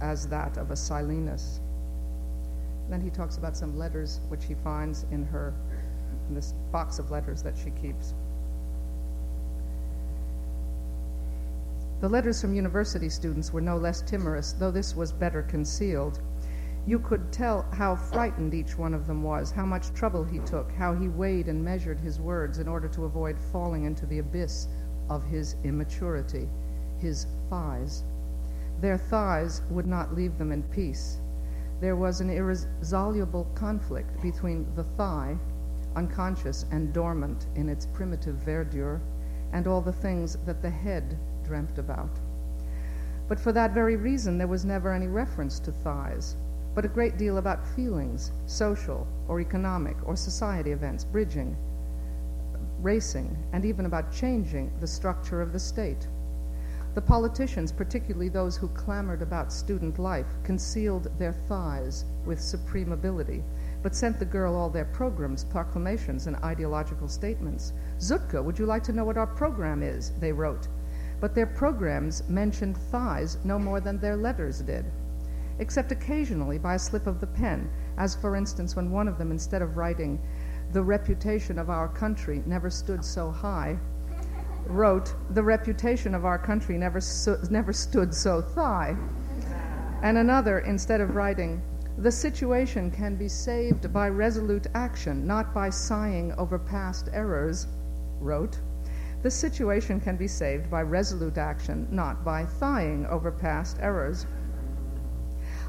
as that of a Silenus. Then he talks about some letters which he finds in her, in this box of letters that she keeps. The letters from university students were no less timorous, though this was better concealed. You could tell how frightened each one of them was, how much trouble he took, how he weighed and measured his words in order to avoid falling into the abyss of his immaturity, his thighs. Their thighs would not leave them in peace. There was an irresoluble conflict between the thigh, unconscious and dormant in its primitive verdure, and all the things that the head dreamt about. But for that very reason, there was never any reference to thighs, but a great deal about feelings, social or economic or society events, bridging, racing, and even about changing the structure of the state. The politicians, particularly those who clamored about student life, concealed their thighs with supreme ability, but sent the girl all their programs, proclamations, and ideological statements. Zutka, would you like to know what our program is? They wrote. But their programs mentioned thighs no more than their letters did, except occasionally by a slip of the pen, as for instance when one of them, instead of writing, The reputation of our country never stood so high, wrote, The reputation of our country never, never stood so thigh. And another, instead of writing, The situation can be saved by resolute action, not by sighing over past errors, wrote, The situation can be saved by resolute action, not by thighing over past errors.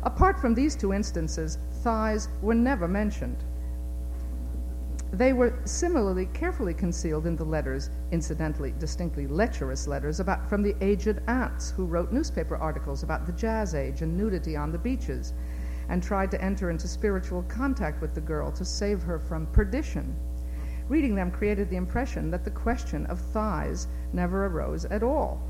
Apart from these two instances, thighs were never mentioned. They were similarly carefully concealed in the letters, incidentally, distinctly lecherous letters about from the aged aunts who wrote newspaper articles about the jazz age and nudity on the beaches, and tried to enter into spiritual contact with the girl to save her from perdition. Reading them created the impression that the question of thighs never arose at all.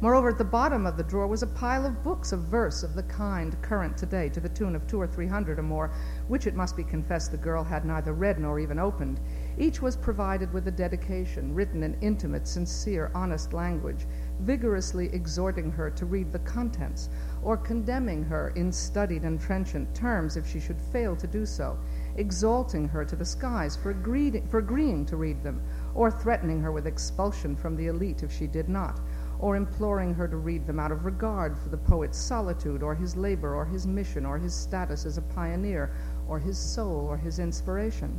Moreover, at the bottom of the drawer was a pile of books of verse of the kind current today, to the tune of two or three hundred or more, which it must be confessed the girl had neither read nor even opened. Each was provided with a dedication, written in intimate, sincere, honest language, vigorously exhorting her to read the contents, or condemning her in studied and trenchant terms if she should fail to do so, exalting her to the skies for, agreed, for agreeing to read them, or threatening her with expulsion from the elite if she did not or imploring her to read them out of regard for the poet's solitude, or his labor, or his mission, or his status as a pioneer, or his soul, or his inspiration.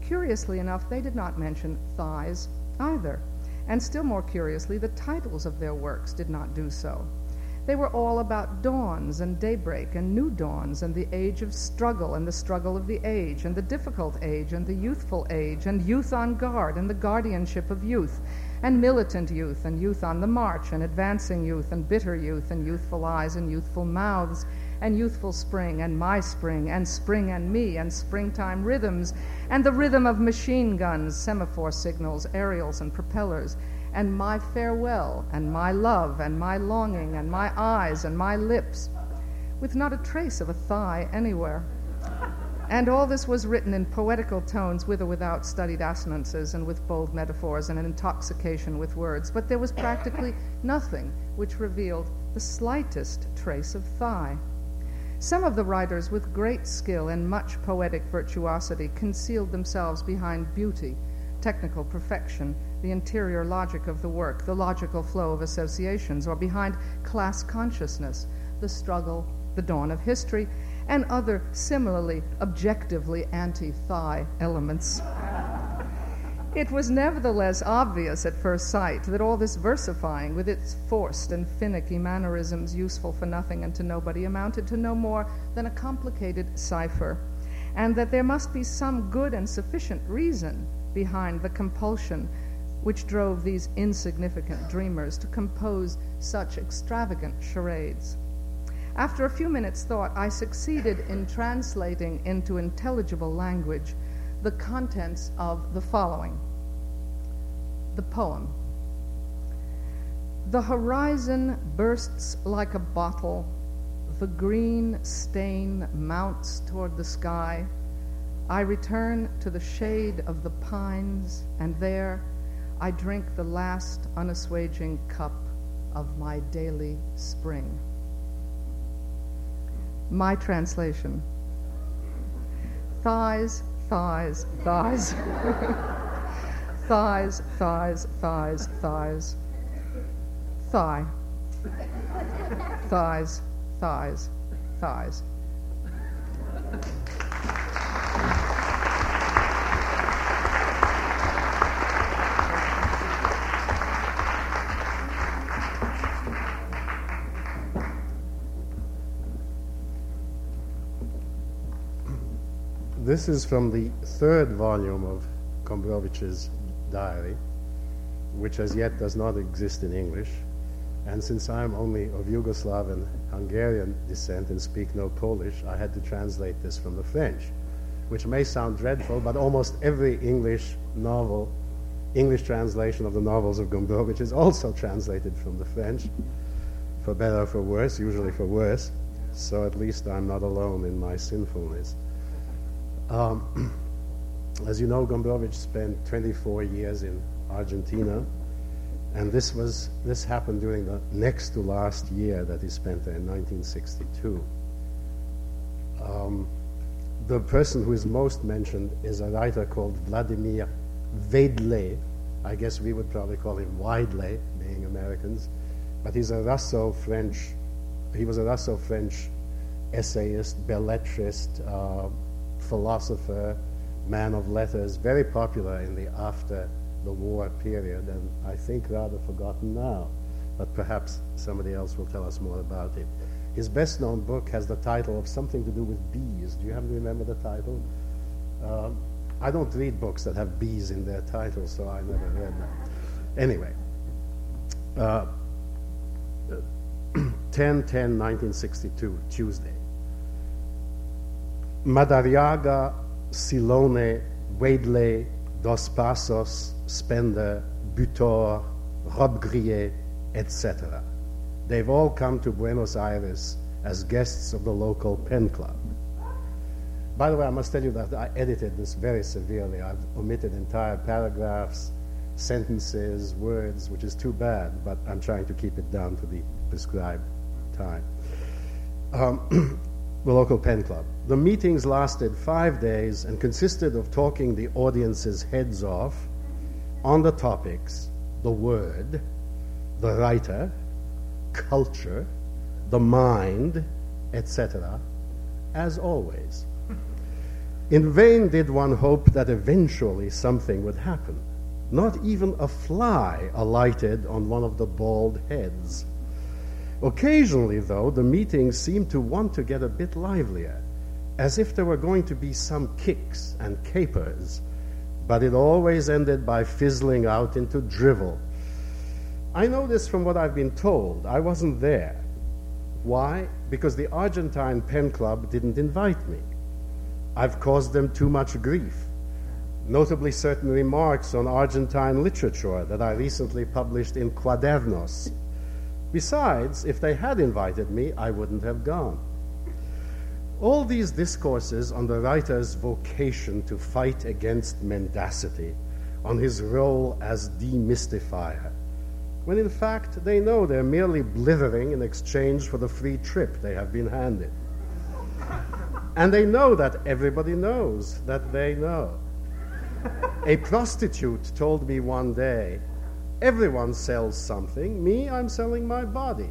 Curiously enough, they did not mention thighs either, and still more curiously, the titles of their works did not do so. They were all about dawns and daybreak and new dawns and the age of struggle and the struggle of the age and the difficult age and the youthful age and youth on guard and the guardianship of youth and militant youth and youth on the march and advancing youth and bitter youth and youthful eyes and youthful mouths and youthful spring and my spring and spring and me and springtime rhythms and the rhythm of machine guns, semaphore signals, aerials and propellers and my farewell, and my love, and my longing, and my eyes, and my lips, with not a trace of a thigh anywhere. And all this was written in poetical tones, with or without studied assonances, and with bold metaphors, and an intoxication with words. But there was practically nothing which revealed the slightest trace of thigh. Some of the writers, with great skill and much poetic virtuosity, concealed themselves behind beauty, technical perfection, the interior logic of the work, the logical flow of associations, or behind class consciousness, the struggle, the dawn of history, and other similarly objectively anti thigh elements. It was nevertheless obvious at first sight that all this versifying, with its forced and finicky mannerisms useful for nothing and to nobody, amounted to no more than a complicated cipher, and that there must be some good and sufficient reason behind the compulsion which drove these insignificant dreamers to compose such extravagant charades. After a few minutes' thought, I succeeded in translating into intelligible language the contents of the following the poem. The horizon bursts like a bottle, the green stain mounts toward the sky. I return to the shade of the pines, and there I drink the last unassuaging cup of my daily spring. My translation thighs, thighs, thighs. thighs, thighs, thighs, thighs. Thigh. thighs, thighs, thighs. This is from the third volume of Gombrowicz's diary, which as yet does not exist in English. And since I'm only of Yugoslav and Hungarian descent and speak no Polish, I had to translate this from the French, which may sound dreadful, but almost every English novel, English translation of the novels of Gombrowicz is also translated from the French, for better or for worse, usually for worse. So at least I'm not alone in my sinfulness. Um, as you know, Gombrowicz spent 24 years in Argentina, and this was this happened during the next to last year that he spent there in 1962. Um, the person who is most mentioned is a writer called Vladimir Vedle. I guess we would probably call him Widely, being Americans, but he's a Russo-French. He was a Russo-French essayist, belletrist. Uh, philosopher, man of letters, very popular in the after the war period, and I think rather forgotten now. But perhaps somebody else will tell us more about it. His best known book has the title of something to do with bees. Do you happen to remember the title? Um, I don't read books that have bees in their title, so I never read that. Anyway, uh, 10 10 1962, Tuesday. Madariaga, Silone, Wadley, Dos Passos, Spender, Butor, Robbe-Grillet, etc. They've all come to Buenos Aires as guests of the local pen club. By the way, I must tell you that I edited this very severely. I've omitted entire paragraphs, sentences, words, which is too bad, but I'm trying to keep it down to the prescribed time. Um, the local pen club. The meetings lasted five days and consisted of talking the audience's heads off on the topics the word, the writer, culture, the mind, etc., as always. In vain did one hope that eventually something would happen. Not even a fly alighted on one of the bald heads. Occasionally, though, the meetings seemed to want to get a bit livelier, as if there were going to be some kicks and capers, but it always ended by fizzling out into drivel. I know this from what I've been told. I wasn't there. Why? Because the Argentine Pen Club didn't invite me. I've caused them too much grief, notably certain remarks on Argentine literature that I recently published in Cuadernos Besides, if they had invited me, I wouldn't have gone. All these discourses on the writer's vocation to fight against mendacity, on his role as demystifier, when in fact they know they're merely blithering in exchange for the free trip they have been handed. and they know that everybody knows that they know. A prostitute told me one day Everyone sells something. Me, I'm selling my body.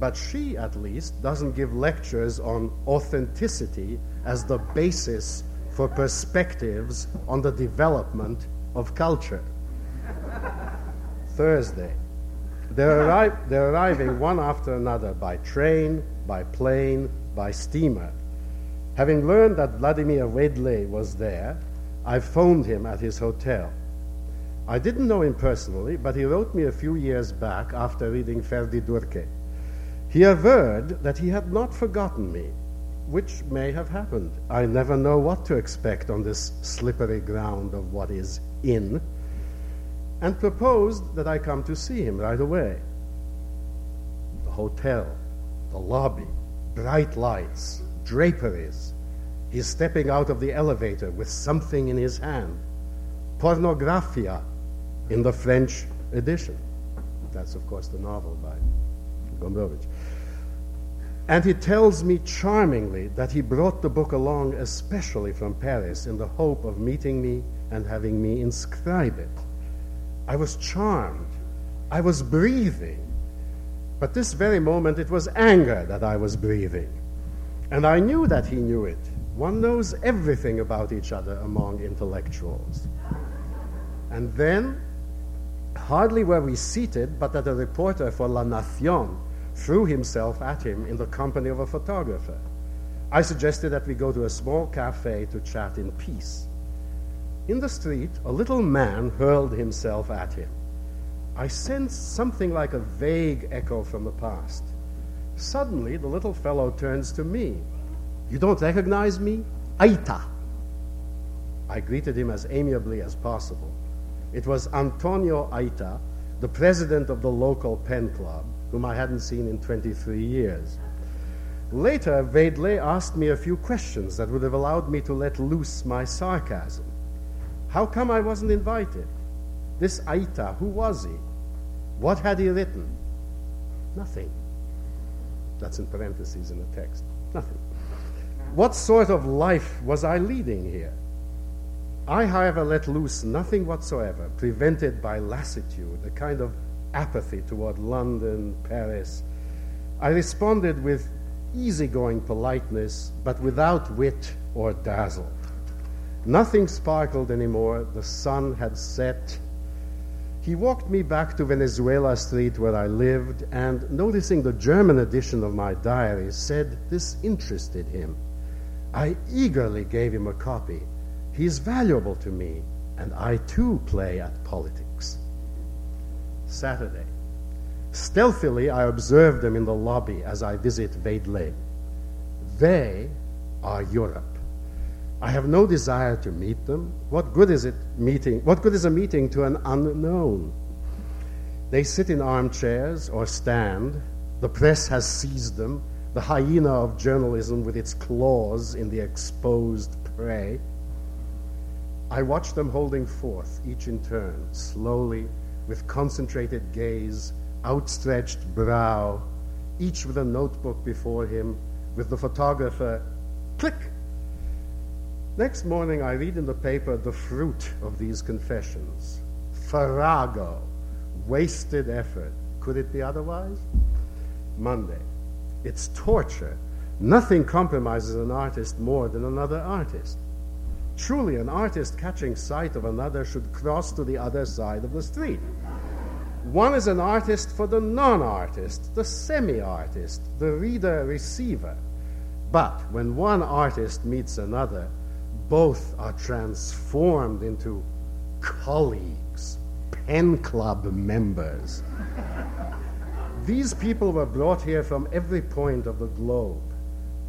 But she, at least, doesn't give lectures on authenticity as the basis for perspectives on the development of culture. Thursday. They're, arri- they're arriving one after another by train, by plane, by steamer. Having learned that Vladimir Vedle was there, I phoned him at his hotel. I didn't know him personally, but he wrote me a few years back after reading Ferdydurke. He averred that he had not forgotten me, which may have happened. I never know what to expect on this slippery ground of what is in, and proposed that I come to see him right away. The hotel, the lobby, bright lights, draperies. He's stepping out of the elevator with something in his hand. Pornografia in the French edition. That's, of course, the novel by Gombrowicz. And he tells me charmingly that he brought the book along especially from Paris in the hope of meeting me and having me inscribe it. I was charmed. I was breathing. But this very moment it was anger that I was breathing. And I knew that he knew it. One knows everything about each other among intellectuals. And then, hardly were we seated, but that a reporter for La Nación threw himself at him in the company of a photographer. I suggested that we go to a small cafe to chat in peace. In the street, a little man hurled himself at him. I sensed something like a vague echo from the past. Suddenly, the little fellow turns to me. You don't recognize me? Aita. I greeted him as amiably as possible. It was Antonio Aita, the president of the local pen club, whom I hadn't seen in 23 years. Later, Veidle asked me a few questions that would have allowed me to let loose my sarcasm. How come I wasn't invited? This Aita, who was he? What had he written? Nothing. That's in parentheses in the text. Nothing. What sort of life was I leading here? I, however, let loose nothing whatsoever, prevented by lassitude, a kind of apathy toward London, Paris. I responded with easygoing politeness, but without wit or dazzle. Nothing sparkled anymore. The sun had set. He walked me back to Venezuela Street where I lived, and noticing the German edition of my diary, said this interested him. I eagerly gave him a copy. He is valuable to me, and I too play at politics. Saturday. Stealthily, I observe them in the lobby as I visit Veidle. They are Europe. I have no desire to meet them. What good is it meeting? What good is a meeting to an unknown? They sit in armchairs or stand. The press has seized them, the hyena of journalism with its claws in the exposed prey. I watch them holding forth, each in turn, slowly, with concentrated gaze, outstretched brow, each with a notebook before him, with the photographer, click. Next morning, I read in the paper the fruit of these confessions. Farrago, wasted effort. Could it be otherwise? Monday, it's torture. Nothing compromises an artist more than another artist. Truly, an artist catching sight of another should cross to the other side of the street. One is an artist for the non artist, the semi artist, the reader receiver. But when one artist meets another, both are transformed into colleagues, pen club members. These people were brought here from every point of the globe.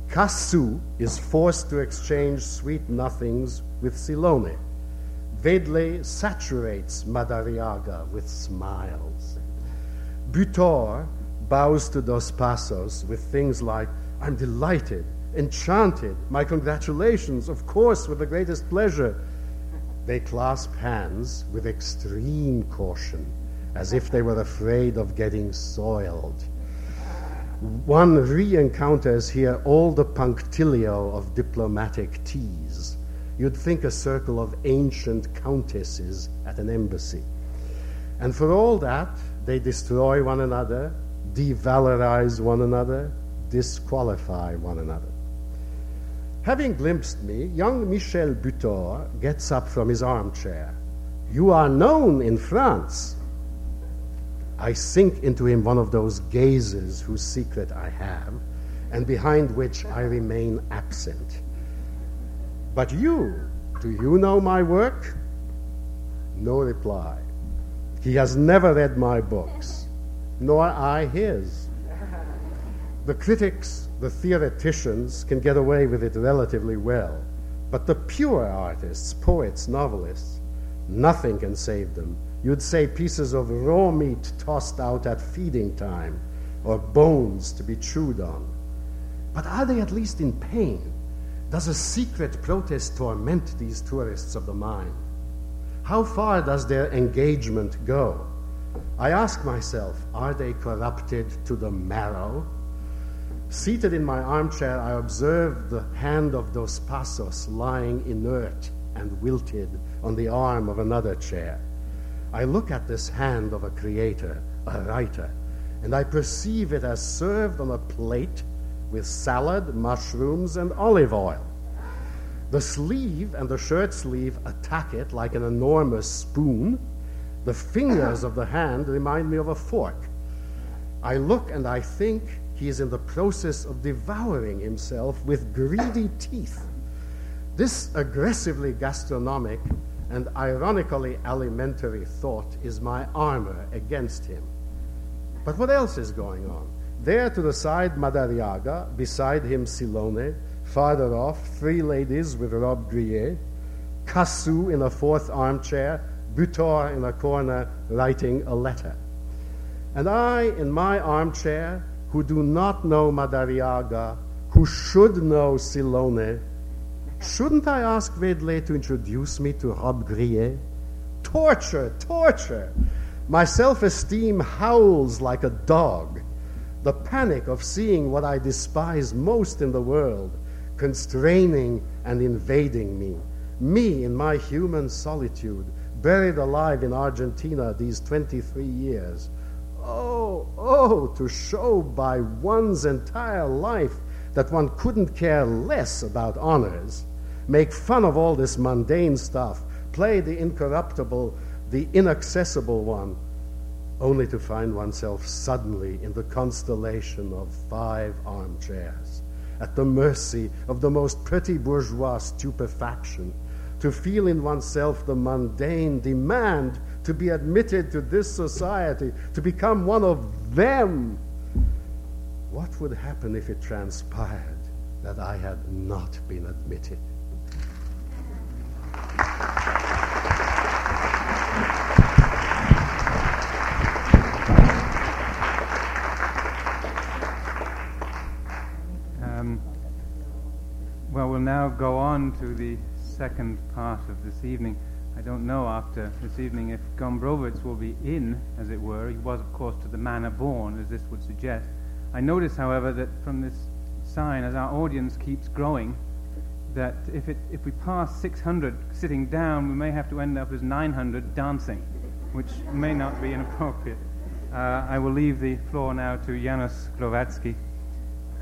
Cassou is forced to exchange sweet nothings with Silone. Vedle saturates Madariaga with smiles. Butor bows to Dos Passos with things like, I'm delighted, enchanted, my congratulations, of course, with the greatest pleasure. They clasp hands with extreme caution, as if they were afraid of getting soiled one re encounters here all the punctilio of diplomatic teas. You'd think a circle of ancient countesses at an embassy. And for all that, they destroy one another, devalorize one another, disqualify one another. Having glimpsed me, young Michel Butor gets up from his armchair. You are known in France. I sink into him one of those gazes whose secret I have, and behind which I remain absent. But you, do you know my work? No reply. He has never read my books, nor I his. The critics, the theoreticians can get away with it relatively well, but the pure artists, poets, novelists, nothing can save them You'd say pieces of raw meat tossed out at feeding time, or bones to be chewed on. But are they at least in pain? Does a secret protest torment these tourists of the mind? How far does their engagement go? I ask myself, are they corrupted to the marrow? Seated in my armchair, I observe the hand of Dos Passos lying inert and wilted on the arm of another chair. I look at this hand of a creator, a writer, and I perceive it as served on a plate with salad, mushrooms, and olive oil. The sleeve and the shirt sleeve attack it like an enormous spoon. The fingers of the hand remind me of a fork. I look and I think he is in the process of devouring himself with greedy teeth. This aggressively gastronomic and ironically alimentary thought is my armor against him. But what else is going on? There to the side, Madariaga, beside him, Silone, farther off, three ladies with Robbe-Grillet, Cassou in a fourth armchair, Butor in a corner writing a letter. And I, in my armchair, who do not know Madariaga, who should know Silone, shouldn't I ask Wedley to introduce me to Robbe-Grillet? Torture, torture! My self esteem howls like a dog. The panic of seeing what I despise most in the world constraining and invading me. Me in my human solitude, buried alive in Argentina these 23 years Oh, oh, to show by one's entire life that one couldn't care less about honors, make fun of all this mundane stuff, play the incorruptible, the inaccessible one, only to find oneself suddenly in the constellation of five armchairs, at the mercy of the most pretty bourgeois stupefaction, to feel in oneself the mundane demand to be admitted to this society, to become one of them. What would happen if it transpired that I had not been admitted? Um, well, we'll now go on to the second part of this evening. I don't know after this evening if Gombrowicz will be in, as it were. He was, of course, to the manner born, as this would suggest. I notice, however, that from this sign, as our audience keeps growing, that if, it, if we pass 600 sitting down, we may have to end up as 900 dancing, which may not be inappropriate. Uh, I will leave the floor now to Janusz Glowacki.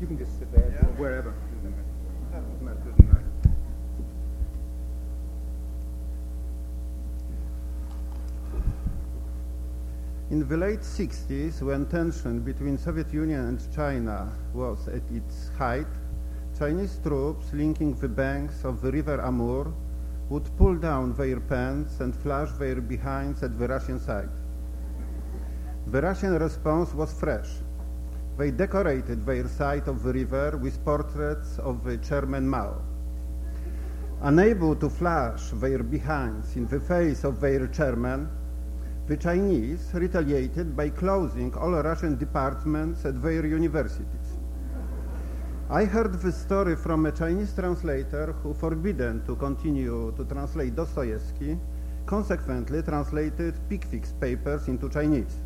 you can just sit there, yeah. or wherever. In the late 60s, when tension between Soviet Union and China was at its height, Chinese troops linking the banks of the river Amur would pull down their pants and flash their behinds at the Russian side. The Russian response was fresh. They decorated their side of the river with portraits of the chairman Mao. Unable to flash their behinds in the face of their chairman, the Chinese retaliated by closing all Russian departments at their universities. I heard this story from a Chinese translator who, forbidden to continue to translate Dostoevsky, consequently translated Pickwick's papers into Chinese.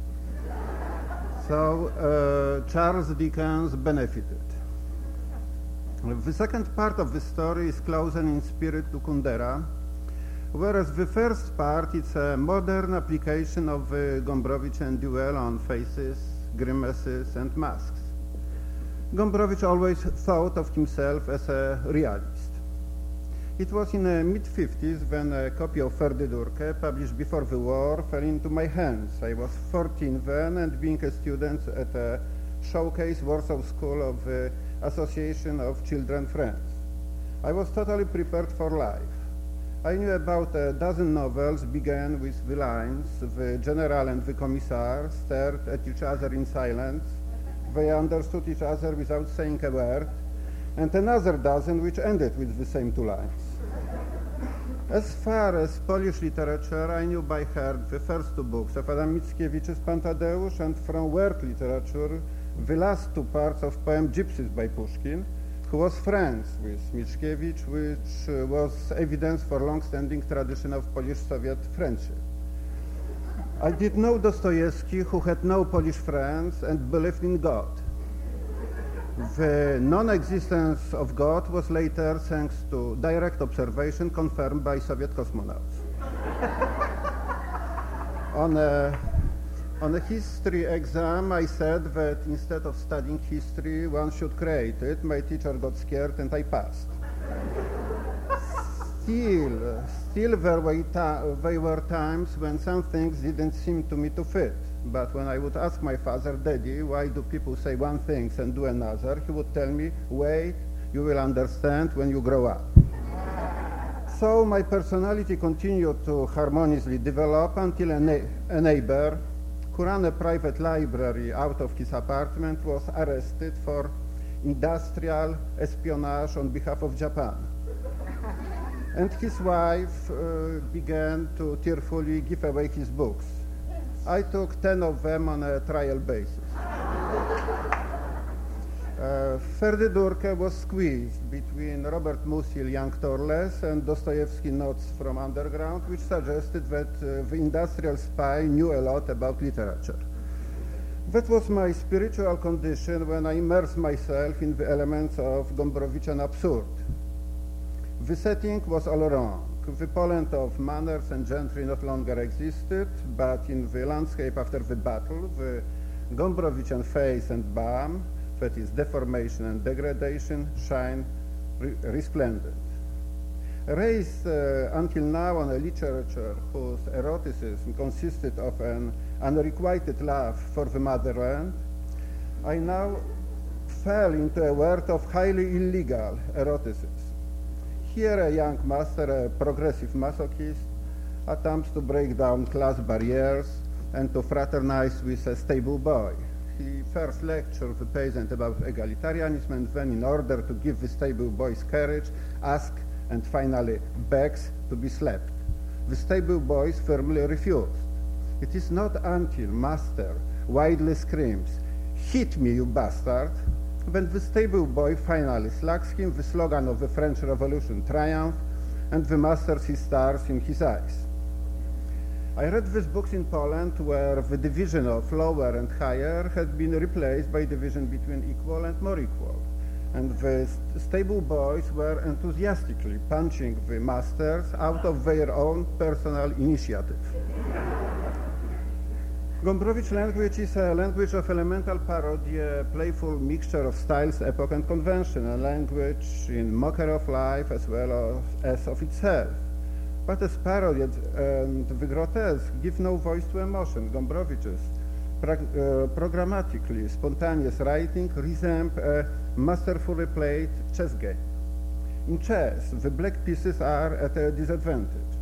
So uh, Charles Dickens benefited. The second part of the story is closer in spirit to Kundera, Whereas the first part is a modern application of the Gombrowiczian duel on faces, grimaces, and masks. Gombrowicz always thought of himself as a realist. It was in the mid-50s when a copy of Ferdydurke, published before the war, fell into my hands. I was 14 then and being a student at a showcase Warsaw School of the Association of Children Friends. I was totally prepared for life. I knew about a dozen novels began with the lines, the general and the commissar stared at each other in silence, they understood each other without saying a word, and another dozen which ended with the same two lines. As far as Polish literature, I knew by heart the first two books of Adam Mickiewicz's Pan Tadeusz and from world literature, the last two parts of poem Gypsies by Pushkin, who was friends with Mickiewicz, which uh, was evidence for long-standing tradition of Polish-Soviet friendship. I did know Dostoevsky, who had no Polish friends and believed in God. The non-existence of God was later, thanks to direct observation, confirmed by Soviet cosmonauts. on, a, on a history exam, I said that instead of studying history, one should create it. My teacher got scared and I passed. still, still there were, there were times when some things didn't seem to me to fit. But when I would ask my father, Daddy, why do people say one thing and do another, he would tell me, wait, you will understand when you grow up. so my personality continued to harmoniously develop until a, na- a neighbor who ran a private library out of his apartment was arrested for industrial espionage on behalf of Japan. and his wife uh, began to tearfully give away his books. I took 10 of them on a trial basis. Ferdy Durke was squeezed between Robert Musil, Young Torles, and Dostoevsky notes from Underground, which suggested that uh, the industrial spy knew a lot about literature. That was my spiritual condition when I immersed myself in the elements of Gombrowiczian absurd. The setting was all wrong the Poland of manners and gentry no longer existed, but in the landscape after the battle, the Gombrowiczian face and balm, that is deformation and degradation, shine re resplendent. Raised uh, until now on a literature whose eroticism consisted of an unrequited love for the motherland, I now fell into a world of highly illegal eroticism. Here a young master, a progressive masochist, attempts to break down class barriers and to fraternize with a stable boy. He first lecture of the peasant about egalitarianism and then in order to give the stable boy's courage, asks and finally begs to be slapped. The stable boys firmly refused. It is not until master widely screams, hit me you bastard, when the stable boy finally slacks him, the slogan of the French Revolution triumph, and the master sees stars in his eyes. I read these books in Poland where the division of lower and higher had been replaced by division between equal and more equal. And the st stable boys were enthusiastically punching the masters out of their own personal initiative. Gombrowicz language is a language of elemental parody, a playful mixture of styles, epoch, and convention, a language in mockery of life as well as, as of itself. But as parody and the grotesque give no voice to emotion. Gombrowicz's uh, programmatically spontaneous writing resembles a masterfully played chess game. In chess, the black pieces are at a disadvantage.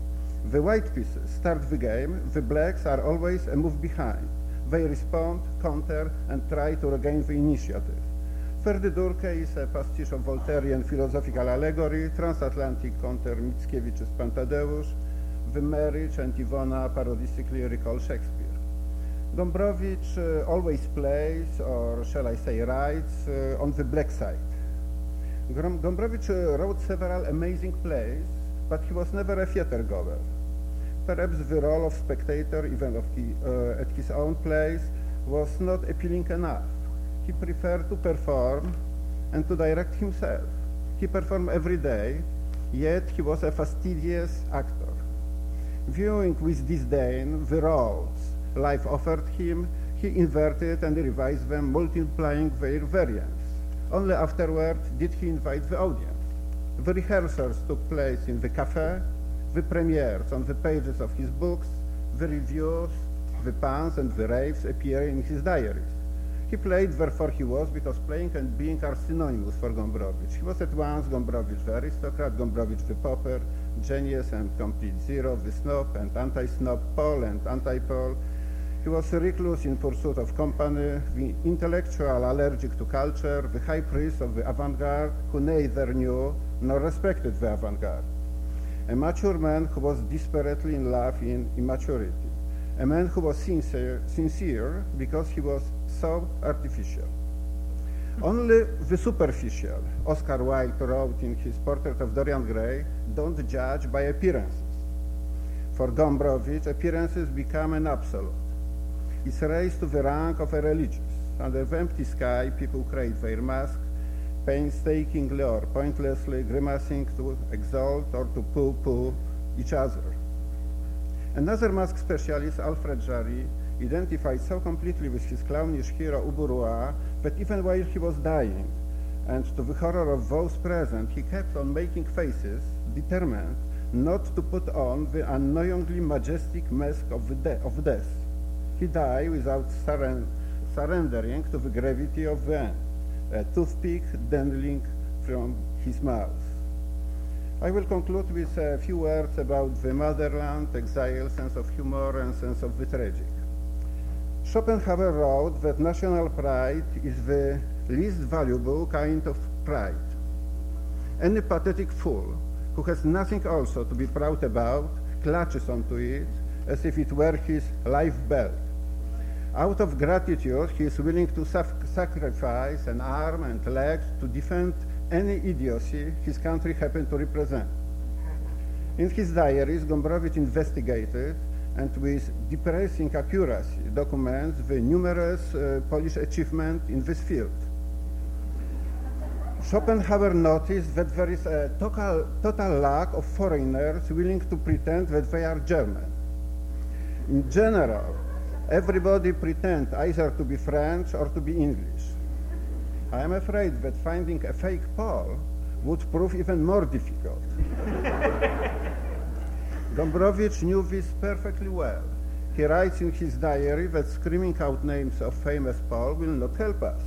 The white pieces start the game, the blacks are always a move behind. They respond, counter, and try to regain the initiative. Is a pastiche of Voltairean philosophical allegory, transatlantic counter Mickiewicz's Pantadeusz, the marriage and Iwona parodistically recall Shakespeare. Gombrowicz uh, always plays, or shall I say writes, uh, on the black side. Gombrowicz uh, wrote several amazing plays, but he was never a theater goer. Perhaps the role of spectator, even of at his own place, was not appealing enough. He preferred to perform and to direct himself. He performed every day, yet he was a fastidious actor. Viewing with disdain the roles life offered him, he inverted and revised them, multiplying their variants. Only afterward did he invite the audience. The rehearsals took place in the cafe, the premieres on the pages of his books, the reviews, the puns and the raves appear in his diaries. He played therefore he was, because playing and being are synonymous for Gombrowicz. He was at once Gombrowicz the aristocrat, Gombrowicz the pauper, genius and complete zero, the snob and anti-snob, Paul and anti-Paul. He was a recluse in pursuit of company, the intellectual allergic to culture, the high priest of the avant-garde, who neither knew nor respected the avant-garde a mature man who was desperately in love in immaturity, a man who was sincere, sincere because he was so artificial. Only the superficial, Oscar Wilde wrote in his portrait of Dorian Gray, don't judge by appearances. For Gombrowicz, appearances become an absolute. It's raised to the rank of a religious. Under the empty sky, people create their mask, painstakingly or pointlessly grimacing to exalt or to pooh-pooh each other. Another mask specialist, Alfred Jarry, identified so completely with his clownish hero Ubu Roi that even while he was dying, and to the horror of those present, he kept on making faces, determined not to put on the annoyingly majestic mask of, de of death. He died without surren surrendering to the gravity of the end, a toothpick dangling from his mouth. I will conclude with a few words about the motherland, exile, sense of humor, and sense of the tragic. Schopenhauer wrote that national pride is the least valuable kind of pride. Any pathetic fool who has nothing also to be proud about clutches onto it as if it were his life belt. Out of gratitude, he is willing to sacrifice an arm and legs to defend any idiocy his country happened to represent. In his diaries, Gombrowicz investigated and with depressing accuracy documents the numerous uh, Polish achievements in this field. Schopenhauer noticed that there is a total, total lack of foreigners willing to pretend that they are German. In general, everybody pretends either to be French or to be English. I am afraid that finding a fake Pole would prove even more difficult. Gombrowicz knew this perfectly well. He writes in his diary that screaming out names of famous Poles will not help us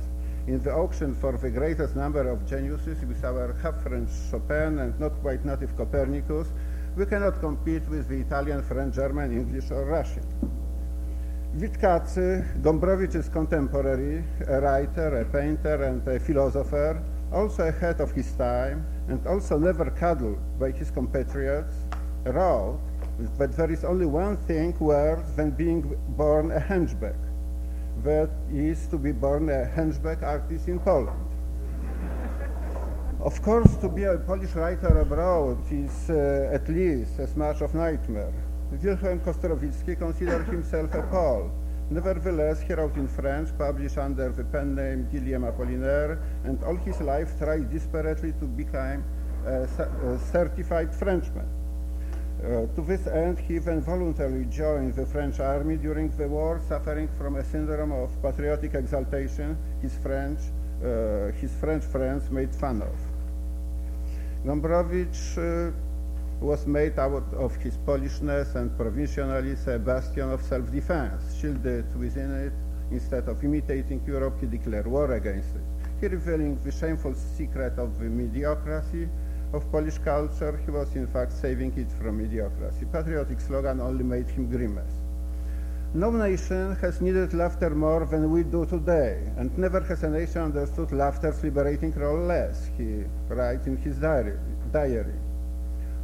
in the auction for the greatest number of geniuses with our half-French Chopin and not quite native Copernicus, we cannot compete with the Italian, French, German, English or Russian. Witkacy, Gombrowicz's uh, contemporary, a writer, a painter and a philosopher, also ahead of his time and also never cuddled by his compatriots, that there is only one thing worse than being born a hunchback, that is to be born a hunchback artist in Poland. of course, to be a Polish writer abroad is uh, at least as much of nightmare. Wilhelm Kostrowicki considered himself a Pole. Nevertheless, he wrote in French, published under the pen name Guillaume Apollinaire, and all his life tried desperately to become a, a certified Frenchman. Uh, to this end, he even voluntarily joined the French army during the war, suffering from a syndrome of patriotic exaltation his French, uh, his French friends made fun of. Gombrowicz uh, was made out of his Polishness and provincialism a bastion of self-defense, shielded within it. Instead of imitating Europe, he declared war against it. He revealing the shameful secret of the mediocrity of Polish culture, he was in fact saving it from idiocracy. Patriotic slogan only made him grimace. No nation has needed laughter more than we do today, and never has a nation understood laughter's liberating role less, he writes in his diary. diary.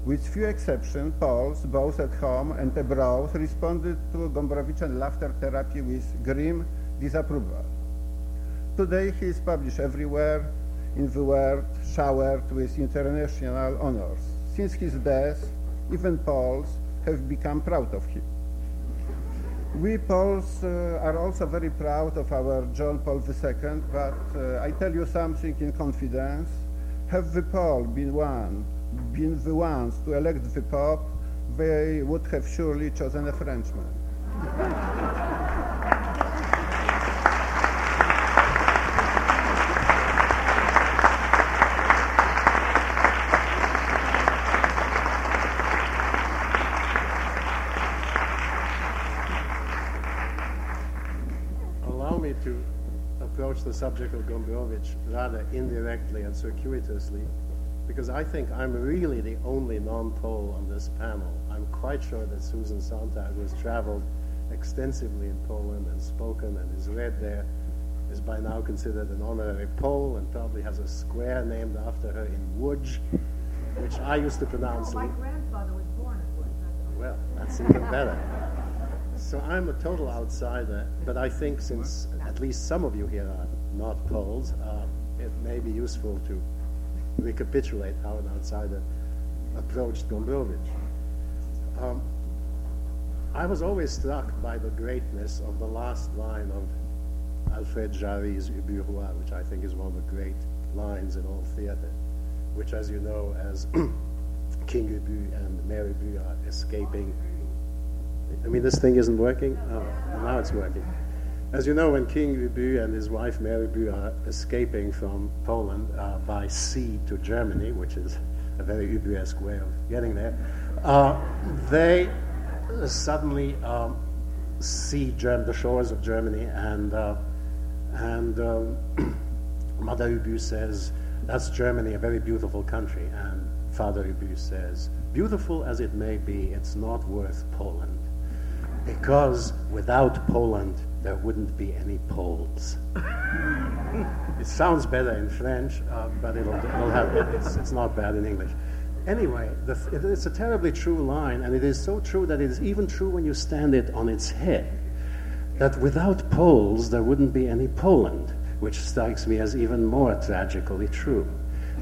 With few exceptions, Poles, both at home and abroad, responded to Gombrowiczian laughter therapy with grim disapproval. Today he is published everywhere, in the world showered with international honors. Since his death, even Poles have become proud of him. We Poles uh, are also very proud of our John Paul II, but uh, I tell you something in confidence. Have the Poles been one, been the ones to elect the Pope, they would have surely chosen a Frenchman. the subject of Gombrowicz rather indirectly and circuitously, because I think I'm really the only non-Pole on this panel. I'm quite sure that Susan Sontag, who has traveled extensively in Poland and spoken and is read there, is by now considered an honorary Pole and probably has a square named after her in Łódź, which I used to pronounce. Oh, my grandfather was born in Łódź. Well, that's even better. So I'm a total outsider, but I think since at least some of you here are not Poles, uh, it may be useful to recapitulate how an outsider approached Gombrowicz. Um, I was always struck by the greatness of the last line of Alfred Jarry's Ubu Roi, which I think is one of the great lines in all theater, which, as you know, as King Ubu and Mère Ubu are escaping. I mean, this thing isn't working? Oh, now it's working. As you know, when King Ubu and his wife Mère Ubu are escaping from Poland uh, by sea to Germany, which is a very Ubu-esque way of getting there, uh, they suddenly um, see Germ- the shores of Germany, and uh, and um, Mother Ubu says, "That's Germany, a very beautiful country." And Father Ubu says, "Beautiful as it may be, it's not worth Poland, because without Poland." There wouldn't be any Poles. it sounds better in French, uh, but it'll, it'll have, it's, it's not bad in English. Anyway, the, it, it's a terribly true line, and it is so true that it is even true when you stand it on its head. That without Poles, there wouldn't be any Poland, which strikes me as even more tragically true.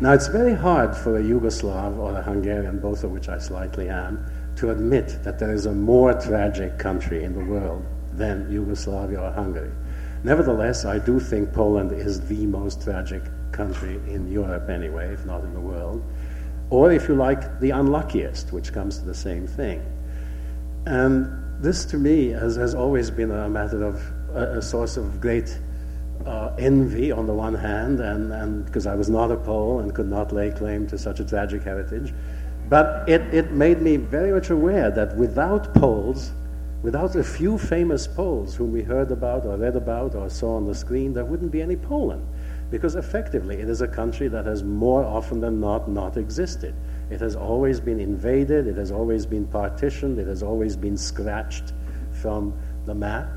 Now, it's very hard for a Yugoslav or a Hungarian, both of which I slightly am, to admit that there is a more tragic country in the world than Yugoslavia or Hungary. Nevertheless, I do think Poland is the most tragic country in Europe, anyway, if not in the world. Or, if you like, the unluckiest, which comes to the same thing. And this, to me, has, has always been a matter of a, a source of great uh, envy on the one hand, and because I was not a Pole and could not lay claim to such a tragic heritage. But it, it made me very much aware that without Poles, Without a few famous Poles whom we heard about or read about or saw on the screen, there wouldn't be any Poland. Because effectively, it is a country that has more often than not not existed. It has always been invaded, it has always been partitioned, it has always been scratched from the map.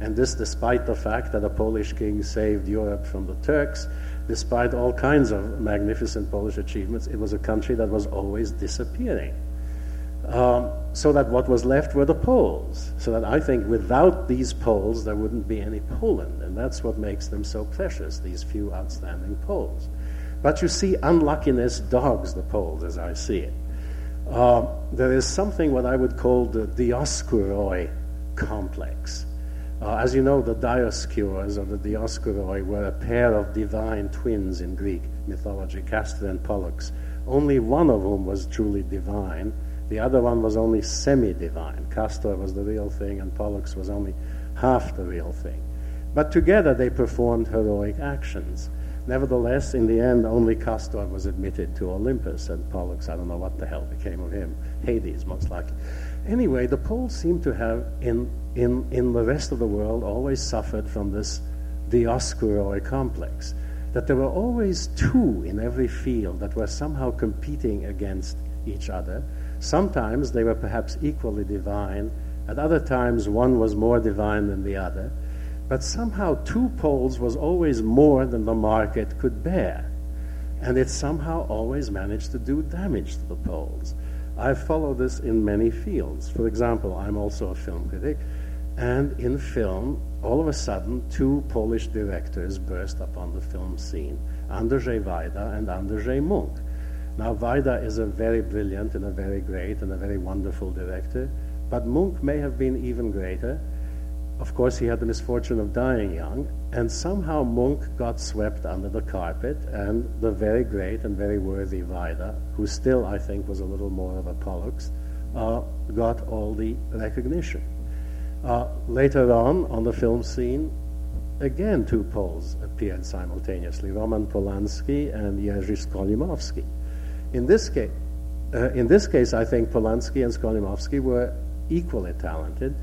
And this despite the fact that a Polish king saved Europe from the Turks, despite all kinds of magnificent Polish achievements, it was a country that was always disappearing. Um, so that what was left were the Poles. So that I think without these Poles, there wouldn't be any Poland. And that's what makes them so precious, these few outstanding Poles. But you see, unluckiness dogs the Poles, as I see it. Uh, there is something what I would call the Dioskuroi complex. Uh, as you know, the Dioscures or the Dioskuroi were a pair of divine twins in Greek mythology, Castor and Pollux, only one of whom was truly divine the other one was only semi divine. Castor was the real thing, and Pollux was only half the real thing. But together they performed heroic actions. Nevertheless, in the end, only Castor was admitted to Olympus, and Pollux, I don't know what the hell became of him. Hades, most likely. Anyway, the Poles seem to have, in, in, in the rest of the world, always suffered from this Dioskuroi complex. That there were always two in every field that were somehow competing against each other, Sometimes they were perhaps equally divine, at other times one was more divine than the other, but somehow two poles was always more than the market could bear. And it somehow always managed to do damage to the poles. I follow this in many fields. For example, I'm also a film critic, and in film, all of a sudden, two Polish directors burst upon the film scene Andrzej Wajda and Andrzej Munk. Now, Wajda is a very brilliant and a very great and a very wonderful director, but Munk may have been even greater. Of course, he had the misfortune of dying young, and somehow Munk got swept under the carpet, and the very great and very worthy Wajda, who still, I think, was a little more of a Pollux, uh, got all the recognition. Uh, later on, on the film scene, again two Poles appeared simultaneously Roman Polanski and Jerzy Skolimowski. In this case, uh, in this case, I think Polanski and Skolimowski were equally talented,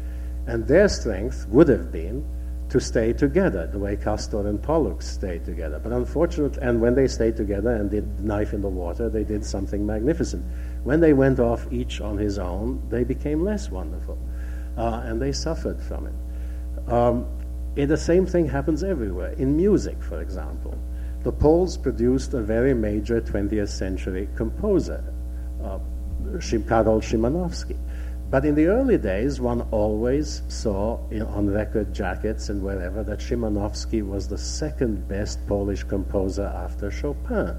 and their strength would have been to stay together, the way Castor and Pollux stayed together. But unfortunately, and when they stayed together and did Knife in the Water, they did something magnificent. When they went off each on his own, they became less wonderful, uh, and they suffered from it. Um, the same thing happens everywhere. In music, for example the Poles produced a very major 20th century composer, uh, Karol Szymanowski. But in the early days, one always saw in, on record jackets and wherever that Szymanowski was the second best Polish composer after Chopin.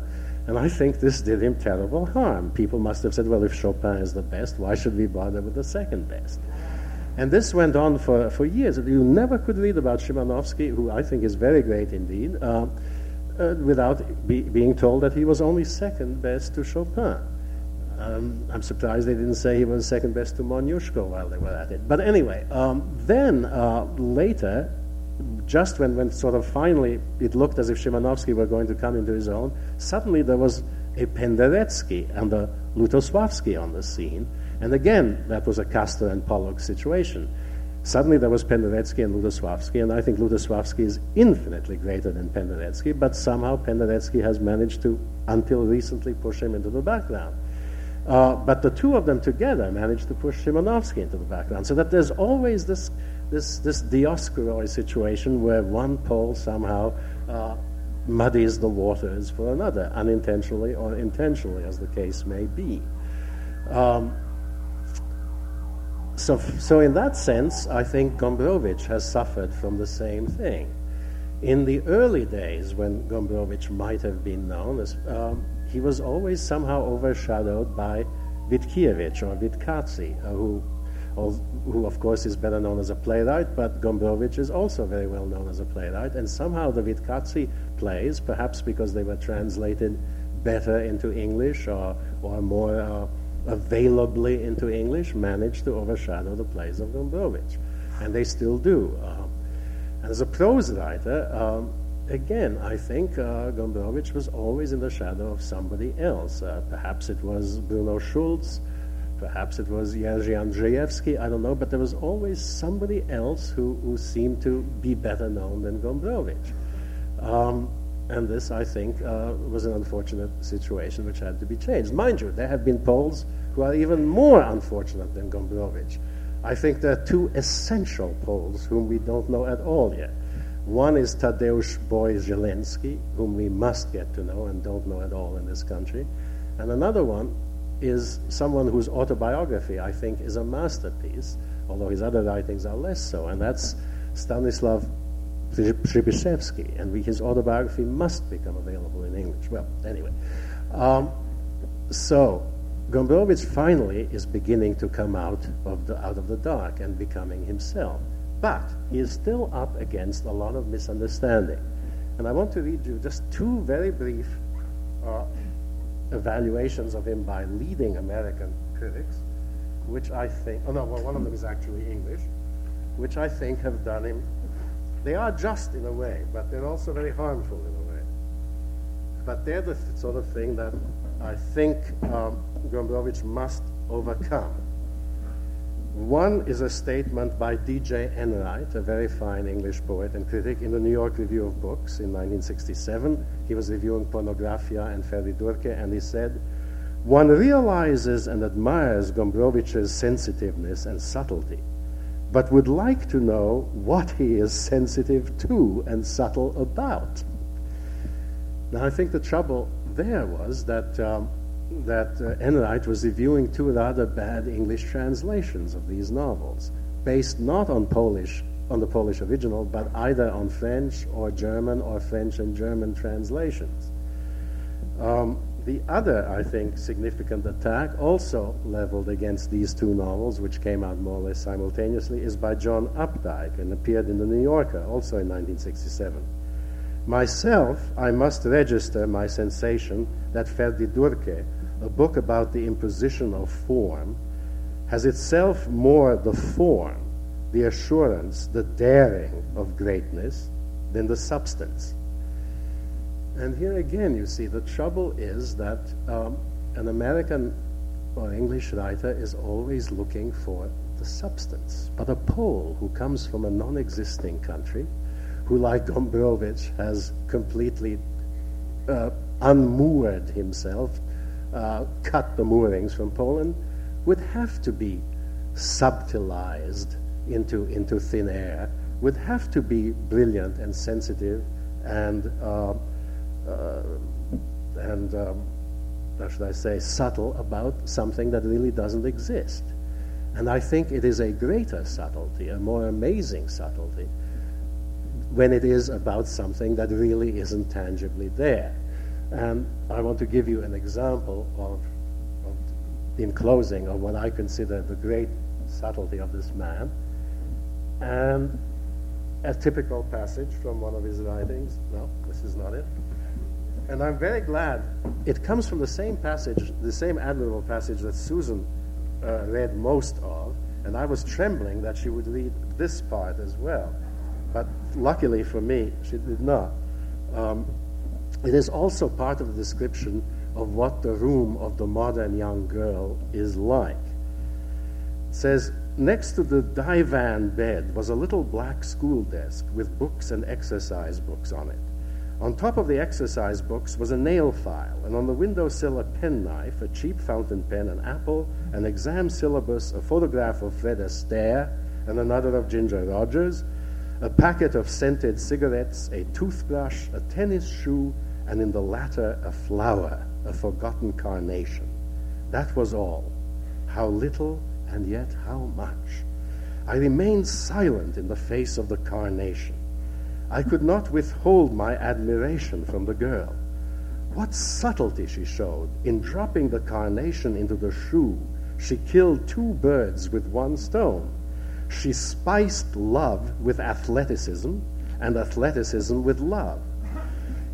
And I think this did him terrible harm. People must have said, well, if Chopin is the best, why should we bother with the second best? And this went on for, for years. You never could read about Szymanowski, who I think is very great indeed, uh, uh, without be, being told that he was only second best to Chopin. Um, I'm surprised they didn't say he was second best to Moniuszko while they were at it. But anyway, um, then uh, later, just when, when sort of finally it looked as if Szymanowski were going to come into his own, suddenly there was a Penderecki and a Lutosławski on the scene. And again, that was a Castor and Pollux situation. Suddenly there was Penderecki and Lutosławski, and I think Lutosławski is infinitely greater than Penderecki, but somehow Penderecki has managed to, until recently, push him into the background. Uh, but the two of them together managed to push Szymanowski into the background. So that there's always this, this, this Dioskuroi situation where one pole somehow uh, muddies the waters for another, unintentionally or intentionally, as the case may be. Um, so, so in that sense, I think Gombrowicz has suffered from the same thing. In the early days, when Gombrowicz might have been known as um, he was always somehow overshadowed by Witkiewicz or Witkacy, uh, who, who of course is better known as a playwright, but Gombrowicz is also very well known as a playwright. And somehow the Witkacy plays, perhaps because they were translated better into English or, or more uh, availably into English, managed to overshadow the plays of Gombrowicz. And they still do. Um, as a prose writer, um, again, I think uh, Gombrowicz was always in the shadow of somebody else. Uh, perhaps it was Bruno Schulz, perhaps it was Jerzy Andrzejewski, I don't know, but there was always somebody else who, who seemed to be better known than Gombrowicz. Um, and this, I think, uh, was an unfortunate situation which had to be changed. Mind you, there have been Poles who are even more unfortunate than Gombrowicz. I think there are two essential Poles whom we don't know at all yet. One is Tadeusz Boy Żeleński, whom we must get to know and don't know at all in this country. And another one is someone whose autobiography, I think, is a masterpiece, although his other writings are less so, and that's Stanisław Przybyszewski, and his autobiography must become available in English. Well, anyway. Um, so, Gombrowicz finally is beginning to come out of, the, out of the dark and becoming himself. But he is still up against a lot of misunderstanding. And I want to read you just two very brief uh, evaluations of him by leading American critics, which I think, oh no, well, one of them is actually English, which I think have done him. They are just in a way, but they're also very harmful in a way. But they're the th- sort of thing that I think um, Gombrowicz must overcome. One is a statement by D.J. Enright, a very fine English poet and critic, in the New York Review of Books in 1967. He was reviewing Pornografia and Ferdydurke, and he said, One realizes and admires Gombrowicz's sensitiveness and subtlety, but would like to know what he is sensitive to and subtle about. Now, I think the trouble there was that. Um, that uh, Enright was reviewing two rather bad English translations of these novels, based not on Polish, on the Polish original, but either on French or German or French and German translations. Um, the other, I think, significant attack, also leveled against these two novels, which came out more or less simultaneously, is by John Updike and appeared in the New Yorker, also in 1967. Myself, I must register my sensation that Ferdydurke a book about the imposition of form, has itself more the form, the assurance, the daring of greatness than the substance. And here again, you see, the trouble is that um, an American or English writer is always looking for the substance. But a Pole who comes from a non existing country, who, like Gombrowicz, has completely uh, unmoored himself uh, cut the moorings from Poland would have to be subtilized into, into thin air, would have to be brilliant and sensitive and, uh, uh, and um, how should I say, subtle about something that really doesn't exist. And I think it is a greater subtlety, a more amazing subtlety, when it is about something that really isn't tangibly there. And I want to give you an example of, of, in closing, of what I consider the great subtlety of this man. and a typical passage from one of his writings. No, this is not it. And I'm very glad it comes from the same passage, the same admirable passage that Susan uh, read most of, and I was trembling that she would read this part as well. But luckily for me, she did not. Um, it is also part of the description of what the room of the modern young girl is like. It says, Next to the divan bed was a little black school desk with books and exercise books on it. On top of the exercise books was a nail file, and on the windowsill a penknife, a cheap fountain pen, an apple, an exam syllabus, a photograph of Fred Astaire and another of Ginger Rogers, a packet of scented cigarettes, a toothbrush, a tennis shoe, and in the latter a flower, a forgotten carnation. That was all. How little and yet how much. I remained silent in the face of the carnation. I could not withhold my admiration from the girl. What subtlety she showed in dropping the carnation into the shoe. She killed two birds with one stone. She spiced love with athleticism and athleticism with love.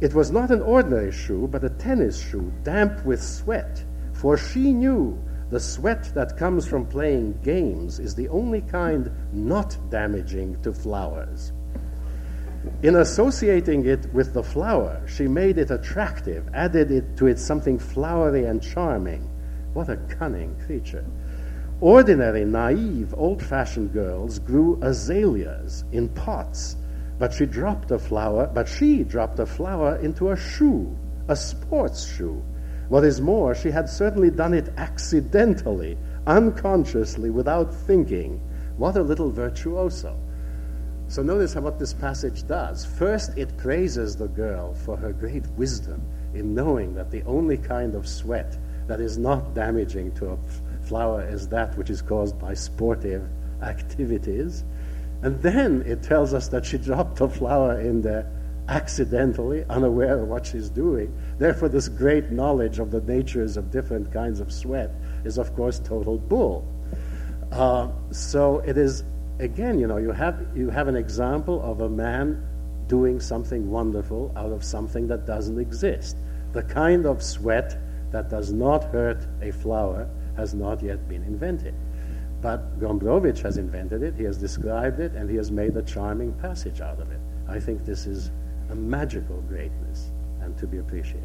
It was not an ordinary shoe, but a tennis shoe, damp with sweat, for she knew the sweat that comes from playing games is the only kind not damaging to flowers. In associating it with the flower, she made it attractive, added it to it something flowery and charming. What a cunning creature. Ordinary, naive, old fashioned girls grew azaleas in pots, but she dropped a flower, but she dropped a flower into a shoe, a sports shoe what is more, she had certainly done it accidentally, unconsciously, without thinking. What a little virtuoso. So notice what this passage does. First, it praises the girl for her great wisdom in knowing that the only kind of sweat that is not damaging to a flower is that which is caused by sportive activities. And then it tells us that she dropped a flower in there accidentally, unaware of what she's doing. Therefore, this great knowledge of the natures of different kinds of sweat is, of course, total bull. Uh, so it is again, you know, you have you have an example of a man doing something wonderful out of something that doesn't exist. The kind of sweat that does not hurt a flower has not yet been invented. But Gombrowicz has invented it, he has described it, and he has made a charming passage out of it. I think this is a magical greatness and to be appreciated.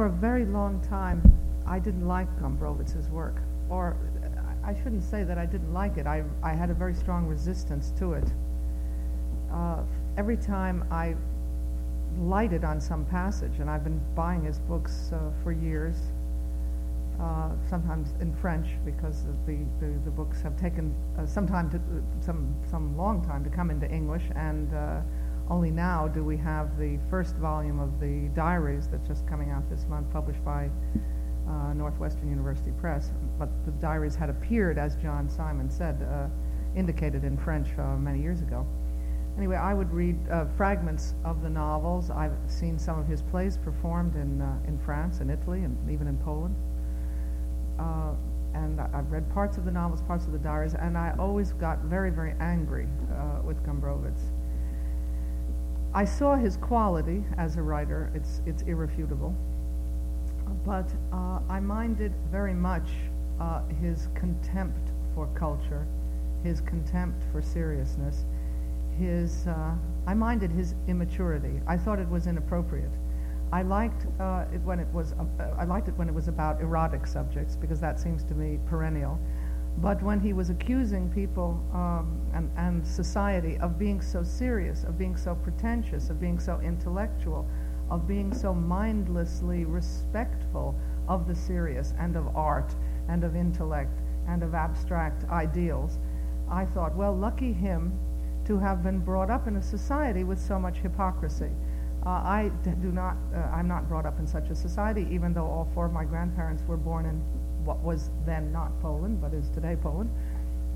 For a very long time, I didn't like Gombrowicz's work. Or I shouldn't say that I didn't like it. I, I had a very strong resistance to it. Uh, every time I lighted on some passage, and I've been buying his books uh, for years, uh, sometimes in French because the, the, the books have taken uh, some time to some some long time to come into English, and uh, only now do we have the first volume of the diaries that's just coming out this month, published by uh, Northwestern University Press. But the diaries had appeared, as John Simon said, uh, indicated in French uh, many years ago. Anyway, I would read uh, fragments of the novels. I've seen some of his plays performed in uh, in France and Italy and even in Poland. Uh, and I've read parts of the novels, parts of the diaries, and I always got very, very angry with Gombrowicz I saw his quality as a writer, it's, it's irrefutable, but uh, I minded very much uh, his contempt for culture, his contempt for seriousness, his, uh, I minded his immaturity. I thought it was inappropriate. I liked uh, it when it was. I liked it when it was about erotic subjects because that seems to me perennial. But when he was accusing people um, and, and society of being so serious, of being so pretentious, of being so intellectual, of being so mindlessly respectful of the serious and of art and of intellect and of abstract ideals, I thought, well, lucky him to have been brought up in a society with so much hypocrisy. Uh, I do not, uh, I'm not brought up in such a society, even though all four of my grandparents were born in what was then not Poland, but is today Poland.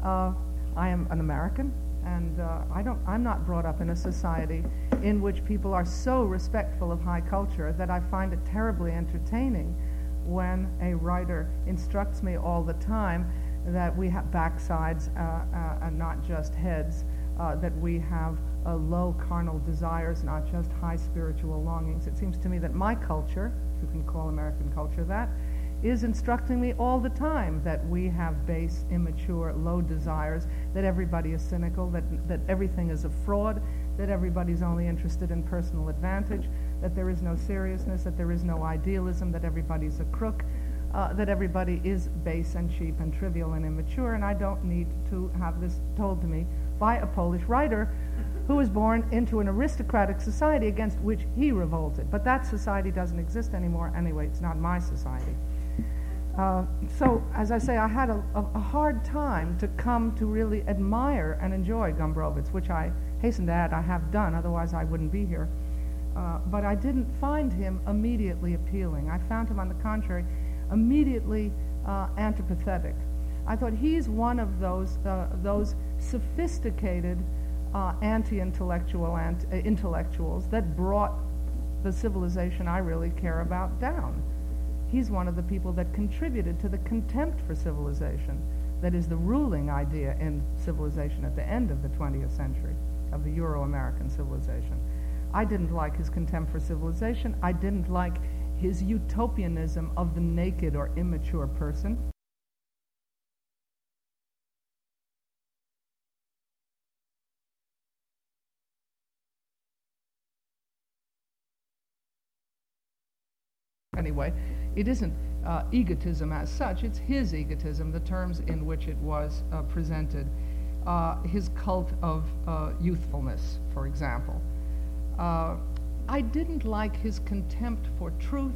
Uh, I am an American, and uh, I don't, I'm not brought up in a society in which people are so respectful of high culture that I find it terribly entertaining when a writer instructs me all the time that we have backsides uh, uh, and not just heads, uh, that we have uh, low carnal desires, not just high spiritual longings. It seems to me that my culture, if you can call American culture that, is instructing me all the time that we have base, immature, low desires, that everybody is cynical, that, that everything is a fraud, that everybody's only interested in personal advantage, that there is no seriousness, that there is no idealism, that everybody's a crook, uh, that everybody is base and cheap and trivial and immature, and I don't need to have this told to me by a Polish writer who was born into an aristocratic society against which he revolted. But that society doesn't exist anymore anyway. It's not my society. Uh, so, as I say, I had a, a, hard time to come to really admire and enjoy Gombrowicz, which I hasten to add I have done, otherwise I wouldn't be here. Uh, but I didn't find him immediately appealing. I found him, on the contrary, immediately uh, antipathetic. I thought he's one of those, uh, those sophisticated uh, anti-intellectual ant- intellectuals that brought the civilization I really care about down. He's one of the people that contributed to the contempt for civilization that is the ruling idea in civilization at the end of the 20th century, of the Euro-American civilization. I didn't like his contempt for civilization. I didn't like his utopianism of the naked or immature person. Anyway, it isn't uh, egotism as such, it's his egotism, the terms in which it was uh, presented. Uh, his cult of uh, youthfulness, for example. Uh, I didn't like his contempt for truth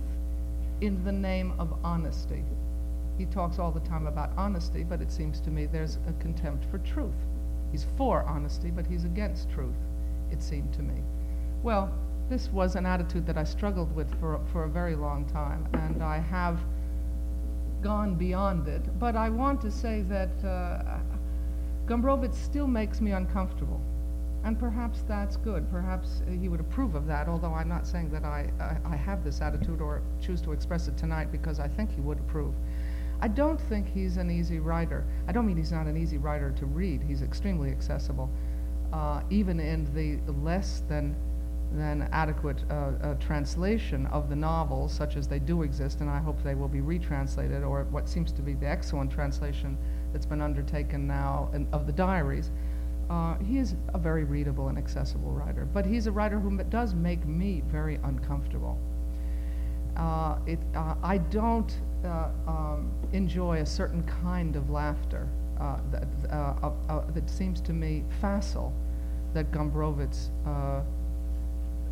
in the name of honesty. He talks all the time about honesty, but it seems to me there's a contempt for truth. He's for honesty, but he's against truth, it seemed to me. Well, this was an attitude that I struggled with for, for a very long time, and I have gone beyond it. But I want to say that uh, Gombrowicz still makes me uncomfortable. And perhaps that's good. Perhaps he would approve of that, although I'm not saying that I, I, I have this attitude or choose to express it tonight because I think he would approve. I don't think he's an easy writer. I don't mean he's not an easy writer to read. He's extremely accessible, uh, even in the less than than adequate uh, uh, translation of the novels, such as they do exist, and I hope they will be retranslated, or what seems to be the excellent translation that's been undertaken now in, of the diaries. Uh, he is a very readable and accessible writer, but he's a writer who does make me very uncomfortable. Uh, it, uh, I don't uh, um, enjoy a certain kind of laughter that, that seems to me facile that Gombrowicz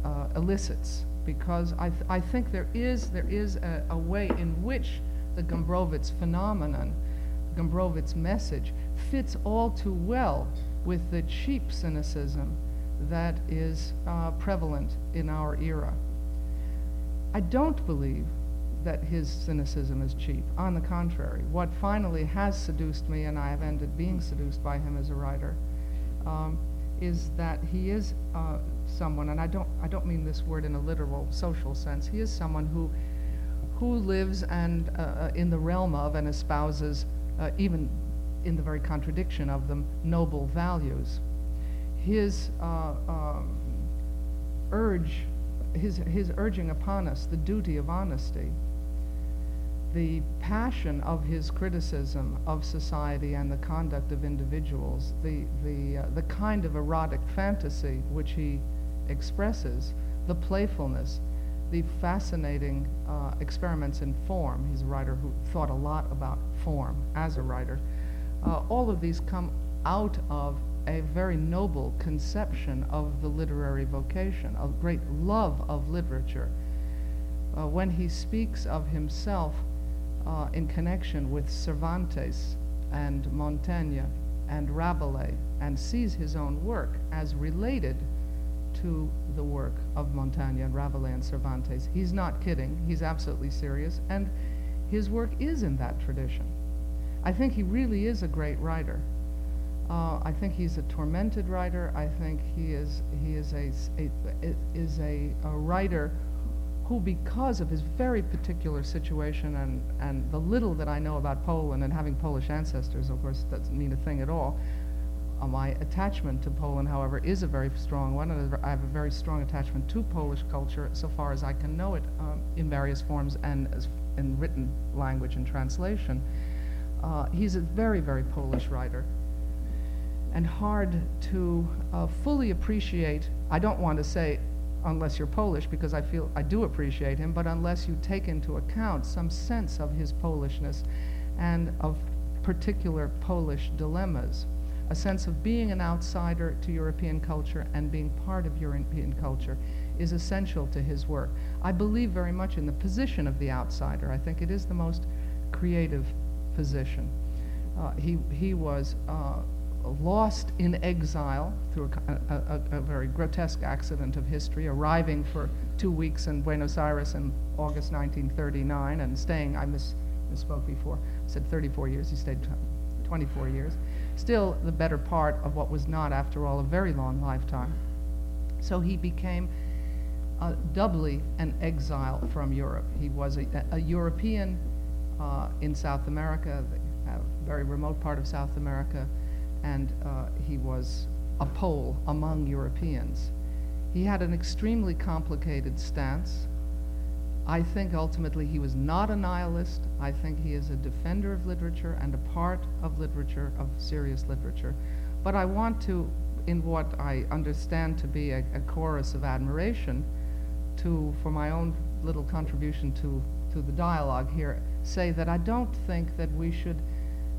uh, elicits because I, th- I think there is, there is a, a way in which the Gombrowicz phenomenon, Gombrowicz message, fits all too well with the cheap cynicism that is uh, prevalent in our era. I don't believe that his cynicism is cheap. On the contrary, what finally has seduced me, and I have ended being seduced by him as a writer, um, is that he is uh, someone, and I don't, I don't mean this word in a literal social sense, he is someone who, who lives and uh, uh, in the realm of and espouses, uh, even in the very contradiction of them, noble values. His uh, um, urge, his, his urging upon us the duty of honesty, the passion of his criticism of society and the conduct of individuals, the, the, uh, the kind of erotic fantasy which he expresses, the playfulness, the fascinating uh, experiments in form. He's a writer who thought a lot about form as a writer. Uh, all of these come out of a very noble conception of the literary vocation, a great love of literature. Uh, when he speaks of himself uh, in connection with Cervantes and Montaigne, and Rabelais and sees his own work as related to the work of Montaigne and Rabelais and Cervantes. He's not kidding, he's absolutely serious, and his work is in that tradition. I think he really is a great writer. Uh, I think he's a tormented writer. I think he is he is a, a is a, a writer who, because of his very particular situation and, and the little that I know about Poland and having Polish ancestors, of course, doesn't mean a thing at all. Uh, my attachment to Poland, however, is a very strong one, and I have a very strong attachment to Polish culture so far as I can know it um, in various forms and as in written language and translation. Uh, he's a very, very Polish writer and hard to uh, fully appreciate. I don't want to say unless you're Polish, because I feel I do appreciate him, but unless you take into account some sense of his Polishness and of particular Polish dilemmas, a sense of being an outsider to European culture and being part of European culture is essential to his work. I believe very much in the position of the outsider. I think it is the most creative position. Uh, he, he was uh, lost in exile through a, a, a, very grotesque accident of history, arriving for two weeks in Buenos Aires in August 1939 and staying, I miss, misspoke before, I said 34 years, he stayed 24 years. Still the better part of what was not, after all, a very long lifetime. So he became uh, doubly an exile from Europe. He was a, a European uh, in South America, a very remote part of South America, and uh, he was a Pole among Europeans. He had an extremely complicated stance. I think ultimately he was not a nihilist. I think he is a defender of literature and a part of literature, of serious literature. But I want to, in what I understand to be a, a chorus of admiration, to, for my own little contribution to, to the dialogue here, say that I don't think that we should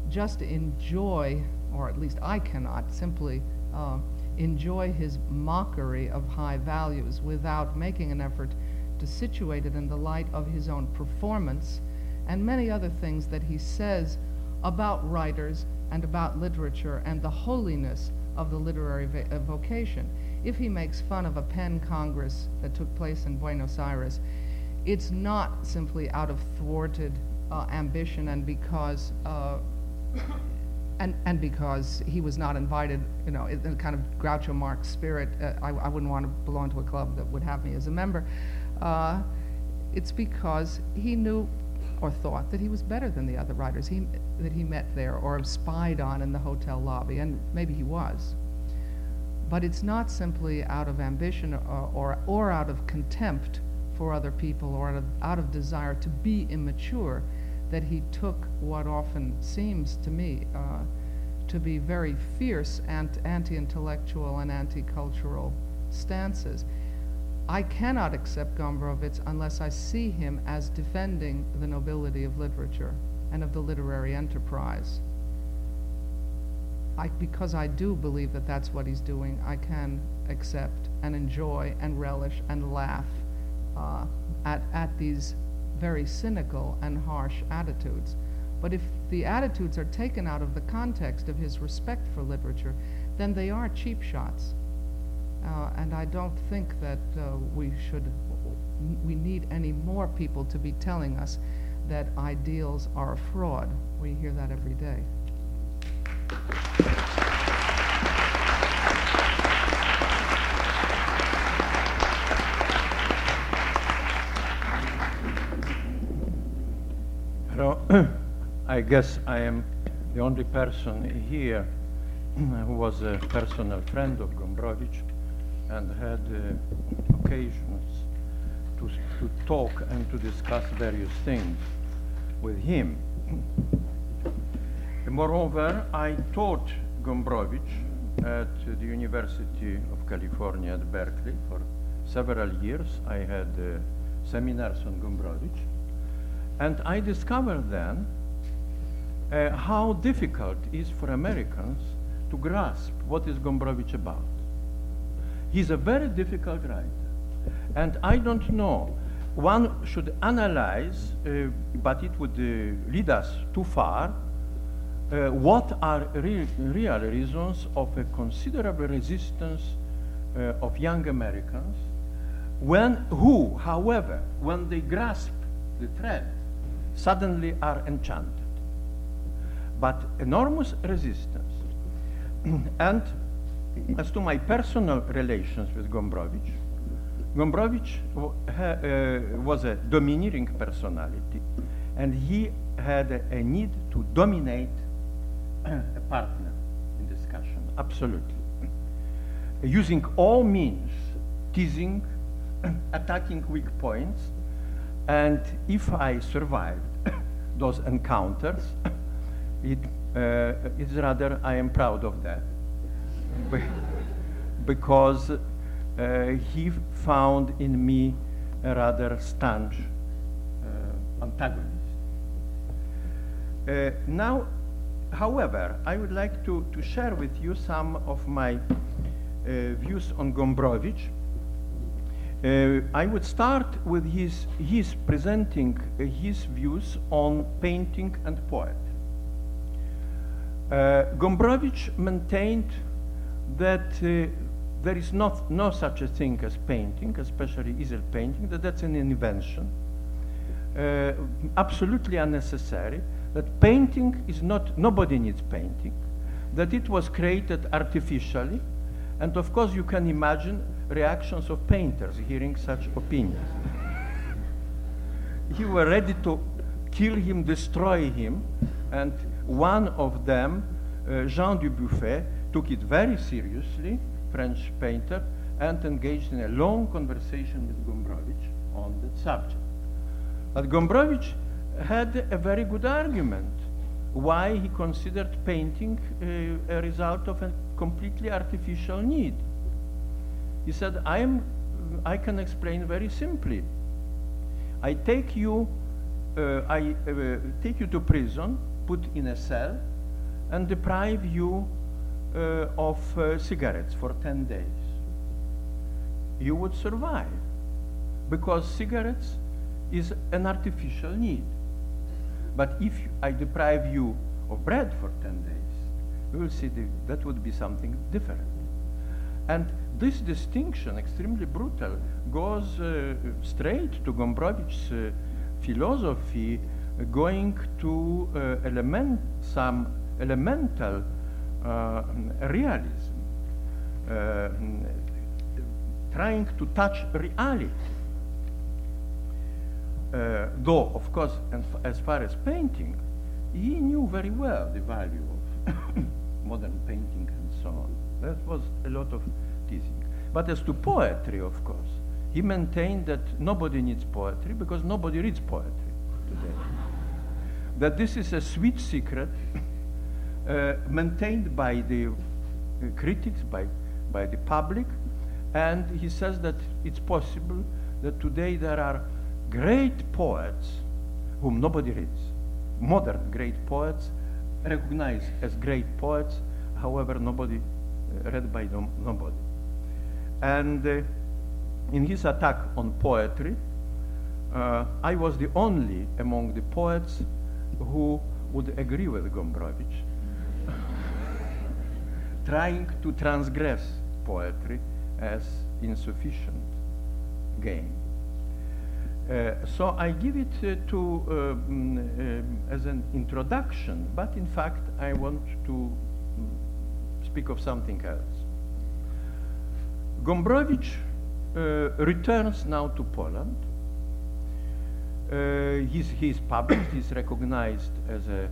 just enjoy or at least I cannot, simply uh, enjoy his mockery of high values without making an effort to situate it in the light of his own performance and many other things that he says about writers and about literature and the holiness of the literary uh, vocation. If he makes fun of a PEN Congress that took place in Buenos Aires, it's not simply out of thwarted uh, ambition and because uh, and and because he was not invited, you know, in a kind of Groucho Marx spirit, uh, I, I, wouldn't want to belong to a club that would have me as a member. Uh, it's because he knew or thought that he was better than the other writers he, that he met there or spied on in the hotel lobby, and maybe he was. But it's not simply out of ambition or, or, or out of contempt for other people or out of, out of desire to be immature that he took what often seems to me uh, to be very fierce ant- anti-intellectual and anti-cultural stances. I cannot accept Gombrowicz unless I see him as defending the nobility of literature and of the literary enterprise. I, because I do believe that that's what he's doing, I can accept and enjoy and relish and laugh uh, at, at these very cynical and harsh attitudes. But if the attitudes are taken out of the context of his respect for literature, then they are cheap shots. Uh, and I don't think that uh, we should, we need any more people to be telling us that ideals are a fraud. We hear that every day. I guess I am the only person here who was a personal friend of Gombrowicz and had uh, occasions to, to talk and to discuss various things with him. Moreover, I taught Gombrowicz at the University of California at Berkeley for several years. I had uh, seminars on Gombrowicz. And I discovered then uh, how difficult it is for Americans to grasp what is Gombrowicz about. He's a very difficult writer. And I don't know, one should analyze, uh, but it would uh, lead us too far, uh, what are re- real reasons of a considerable resistance uh, of young Americans when who, however, when they grasp the thread, suddenly are enchanted. But enormous resistance. and as to my personal relations with Gombrowicz, Gombrowicz uh, was a domineering personality, and he had a, a need to dominate a partner in discussion, absolutely. Using all means, teasing, attacking weak points, and if I survived those encounters, it, uh, it's rather I am proud of that, because uh, he found in me a rather staunch uh, antagonist. Uh, now, however, I would like to, to share with you some of my uh, views on Gombrowicz. Uh, I would start with his, his presenting uh, his views on painting and poetry. Uh, Gombrowicz maintained that uh, there is not, no such a thing as painting, especially easel painting, that that's an invention, uh, absolutely unnecessary, that painting is not, nobody needs painting, that it was created artificially, and of course you can imagine reactions of painters hearing such opinions. he were ready to kill him, destroy him, and one of them, uh, Jean Dubuffet, took it very seriously, French painter, and engaged in a long conversation with Gombrowicz on that subject. But Gombrowicz had a very good argument why he considered painting uh, a result of a completely artificial need. He said, I, am, I can explain very simply. I take you, uh, I uh, take you to prison, put in a cell, and deprive you uh, of uh, cigarettes for 10 days. You would survive because cigarettes is an artificial need. But if I deprive you of bread for 10 days, we will see the, that would be something different. And this distinction, extremely brutal, goes uh, straight to Gombrowicz's uh, philosophy, uh, going to uh, element, some elemental uh, realism, uh, trying to touch reality. Though, of course, as far as painting, he knew very well the value of modern painting and so on. That was a lot of. But as to poetry, of course, he maintained that nobody needs poetry because nobody reads poetry today. that this is a sweet secret uh, maintained by the uh, critics, by, by the public, and he says that it's possible that today there are great poets whom nobody reads. Modern great poets, recognized as great poets, however, nobody uh, read by no, nobody. And uh, in his attack on poetry, uh, I was the only among the poets who would agree with Gombrowicz, trying to transgress poetry as insufficient game. Uh, so I give it uh, to uh, um, as an introduction, but in fact I want to mm, speak of something else. Gombrowicz uh, returns now to Poland. Uh, he's, he's published, he's recognized as a,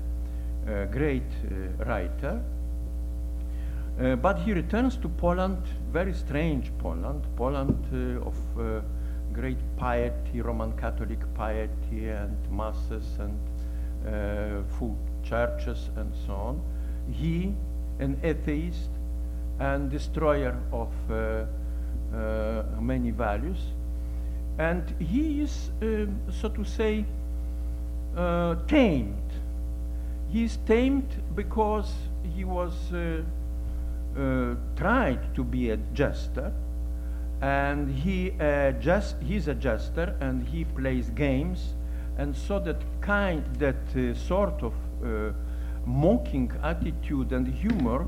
a great uh, writer. Uh, but he returns to Poland, very strange Poland, Poland of great piety, Roman Catholic piety, and masses and full churches and so on. He, an atheist and destroyer of many values, and he is, um, so to say, uh, tamed. He is tamed because he was uh, uh, tried to be a jester, and he uh, just he's a jester, and he plays games, and so that kind that uh, sort of uh, mocking attitude and humor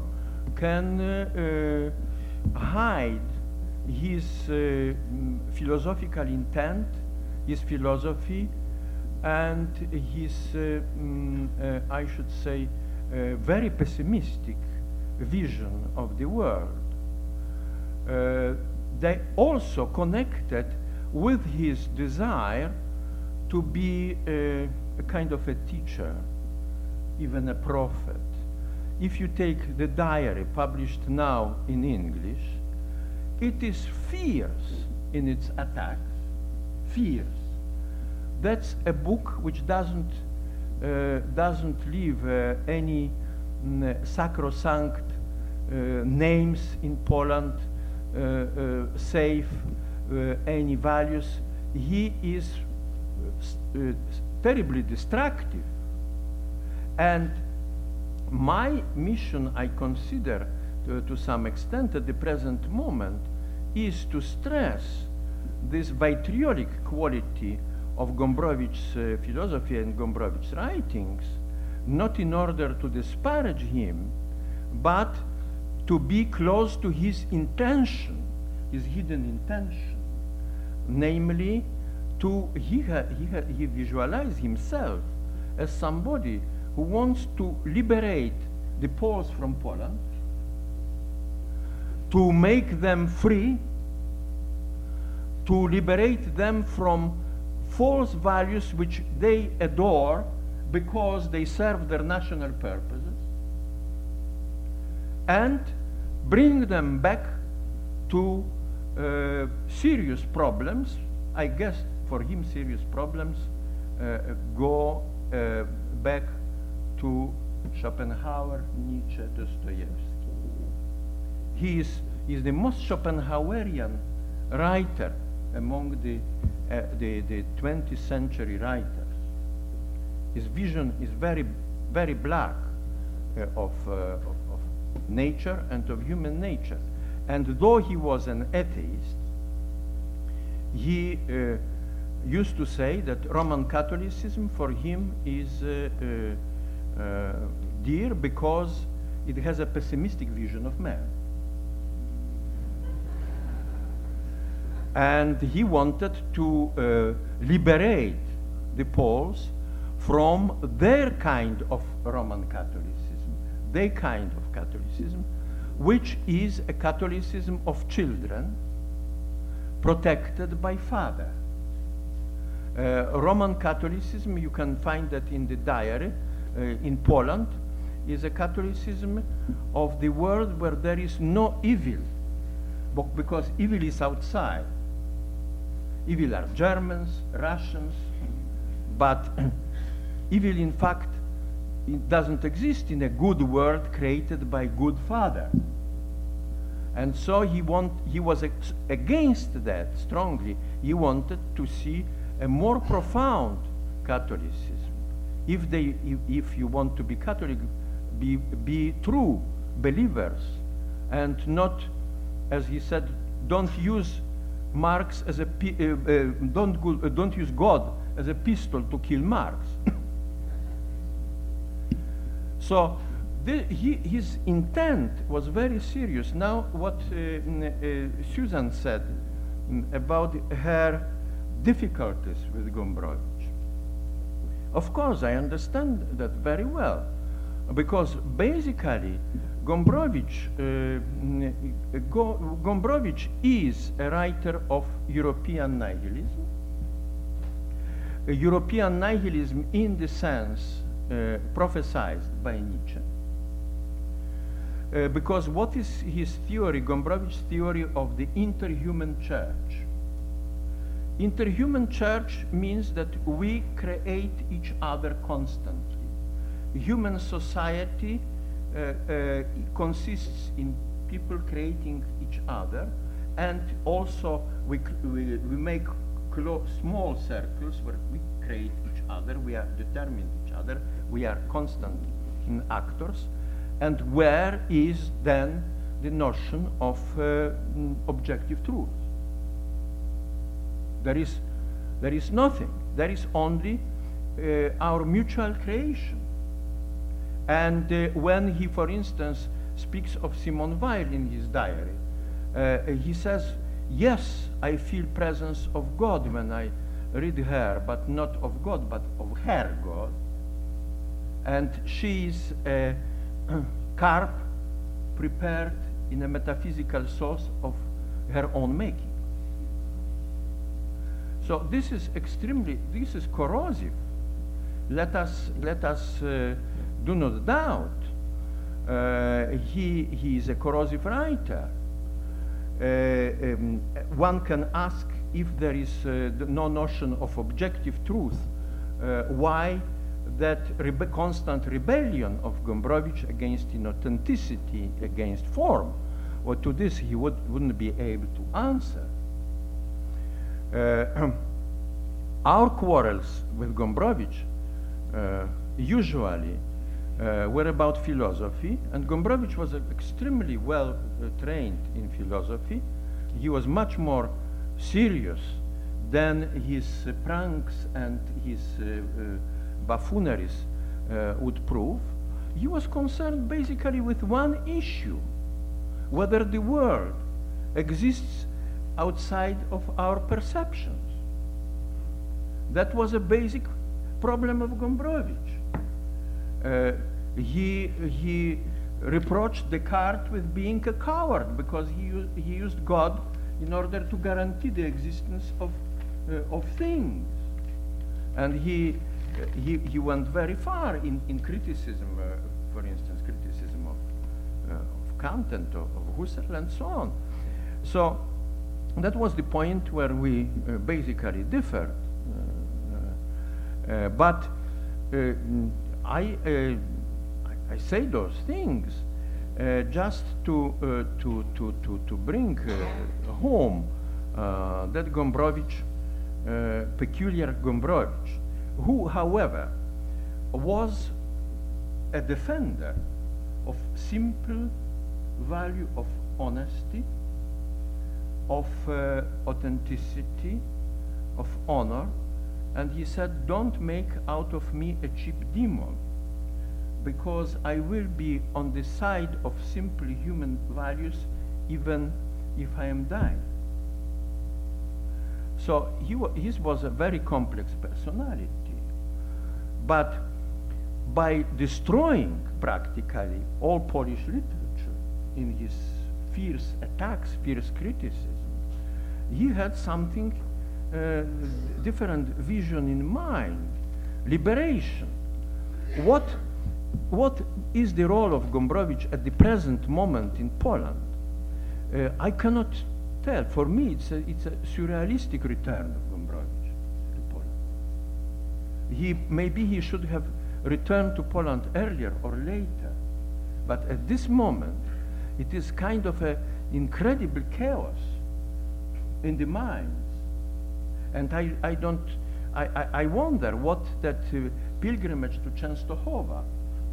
can uh, uh, hide his uh, mm, philosophical intent, his philosophy, and his, uh, mm, uh, I should say, very pessimistic vision of the world. They also connected with his desire to be a, a kind of a teacher, even a prophet. If you take the diary published now in English, it is fierce in its attacks, fierce. That's a book which doesn't, uh, doesn't leave uh, any mm, sacrosanct uh, names in Poland uh, uh, safe, uh, any values. He is terribly destructive. And my mission, I consider to, to some extent at the present moment, is to stress this vitriolic quality of Gombrowicz's uh, philosophy and Gombrowicz's writings, not in order to disparage him, but to be close to his intention, his hidden intention, namely, to he, ha, he, ha, he visualized himself as somebody who wants to liberate the Poles from Poland, to make them free, to liberate them from false values which they adore because they serve their national purposes, and bring them back to uh, serious problems. I guess for him, serious problems uh, go uh, back to Schopenhauer, Nietzsche, Dostoevsky. He is, he is the most Schopenhauerian writer among the, uh, the, the 20th century writers. His vision is very, very black uh, of, uh, of, of nature and of human nature. And though he was an atheist, he uh, used to say that Roman Catholicism for him is uh, uh, uh, dear because it has a pessimistic vision of man. And he wanted to uh, liberate the Poles from their kind of Roman Catholicism, their kind of Catholicism, which is a Catholicism of children protected by father. Uh, Roman Catholicism, you can find that in the diary uh, in Poland, is a Catholicism of the world where there is no evil, because evil is outside. Evil are Germans, Russians, but evil, in fact, it doesn't exist in a good world created by good father. And so he, want, he was against that strongly. He wanted to see a more profound Catholicism. If, they, if, if you want to be Catholic, be, be true believers and not, as he said, don't use Marx as a, uh, uh, don't, go, uh, don't use God as a pistol to kill Marx. so the, he, his intent was very serious. Now, what Susan said mm, about her difficulties with Gombrowicz. Of course, I understand that very well, because basically, Gombrowicz, uh, Go- Gombrowicz is a writer of European nihilism. European nihilism in the sense uh, prophesied by Nietzsche. Uh, because what is his theory, Gombrowicz's theory of the interhuman church? Interhuman church means that we create each other constantly. Human society consists in people creating each other, and also we, we, we make small circles where we create each other, we are determined each other, we are constant actors, and where is then the notion of uh, objective truth? There is, there is nothing. There is only uh, our mutual creation. And uh, when he, for instance, speaks of Simone Weil in his diary, uh, he says, Yes, I feel presence of God when I read her, but not of God, but of her God. And she is a carp prepared in a metaphysical sauce of her own making. So this is extremely, this is corrosive. Let us, let us uh, do not doubt. Uh, he, he is a corrosive writer. Uh, um, one can ask if there is uh, no notion of objective truth, uh, why that rebe constant rebellion of Gombrowicz against inauthenticity, against form, well, to this he would, wouldn't be able to answer. Uh, our quarrels with Gombrowicz usually uh, were about philosophy, and Gombrowicz was uh, extremely well uh, trained in philosophy. He was much more serious than his uh, pranks and his buffooneries would prove. He was concerned basically with one issue whether the world exists outside of our perceptions. That was a basic problem of Gombrowicz. Uh, he, he reproached Descartes with being a coward because he, he used God in order to guarantee the existence of, uh, of things. And he, uh, he, he went very far in, in criticism, uh, for instance, criticism of, uh, of Kant and of, of Husserl and so on. So that was the point where we uh, basically differed. But I, I say those things uh, just to, uh, to, to, to, to bring uh, home uh, that Gombrowicz, uh, peculiar Gombrowicz, who, however, was a defender of simple value of honesty, of uh, authenticity, of honor, and he said, don't make out of me a cheap demon because I will be on the side of simple human values even if I am dying. So he his was a very complex personality. But by destroying practically all Polish literature in his fierce attacks, fierce criticism, he had something uh, different vision in mind, liberation. What what is the role of Gombrowicz at the present moment in Poland? Uh, I cannot tell. For me, it's a, it's a surrealistic return of Gombrowicz to Poland. He, maybe he should have returned to Poland earlier or later, but at this moment, it is kind of an incredible chaos in the minds. And I, I don't, I, I, I wonder what that uh, pilgrimage to Częstochowa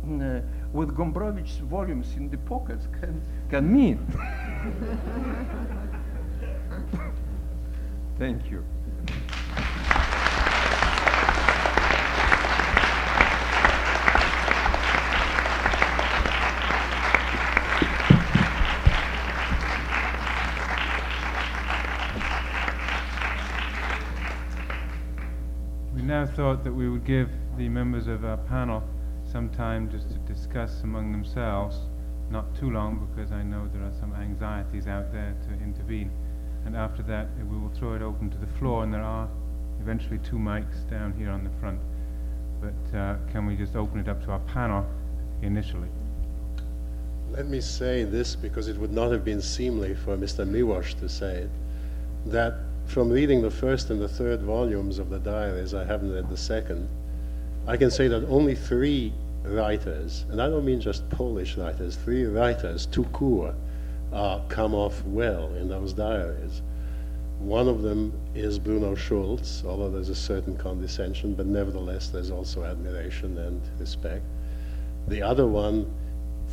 uh, with Gombrowicz's volumes in the pockets can, can mean. Thank you. Thought that we would give the members of our panel some time just to discuss among themselves, not too long because I know there are some anxieties out there to intervene. And after that, we will throw it open to the floor, and there are eventually two mics down here on the front. But uh, can we just open it up to our panel initially? Let me say this because it would not have been seemly for Mr. Miłosz to say it, that from reading the first and the third volumes of the diaries, I haven't read the second, I can say that only three writers, and I don't mean just Polish writers, three writers, tout court, uh, come off well in those diaries. One of them is Bruno Schulz, although there's a certain condescension, but nevertheless there's also admiration and respect. The other one,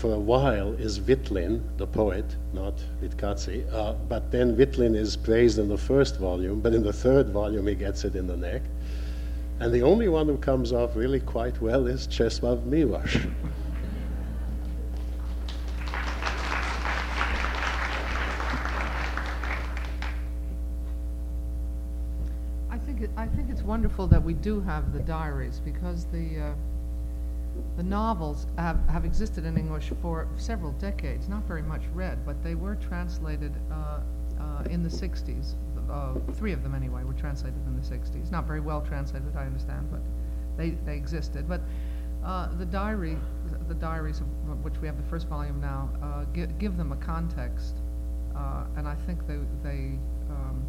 for a while is Wittlin, the poet, not Witkacy. Uh, but then Wittlin is praised in the first volume, but in the third volume he gets it in the neck. And the only one who comes off really quite well is Czesław Miłosz. I think, I think it's wonderful that we do have the diaries because the. Uh the novels have, have existed in English for several decades, not very much read, but they were translated uh, uh, in the 60s. Uh, three of them, anyway, were translated in the 60s. Not very well translated, I understand, but they, they existed. But uh, the diary, the diaries of which we have the first volume now, uh, give, give them a context, uh, and I think they, they um,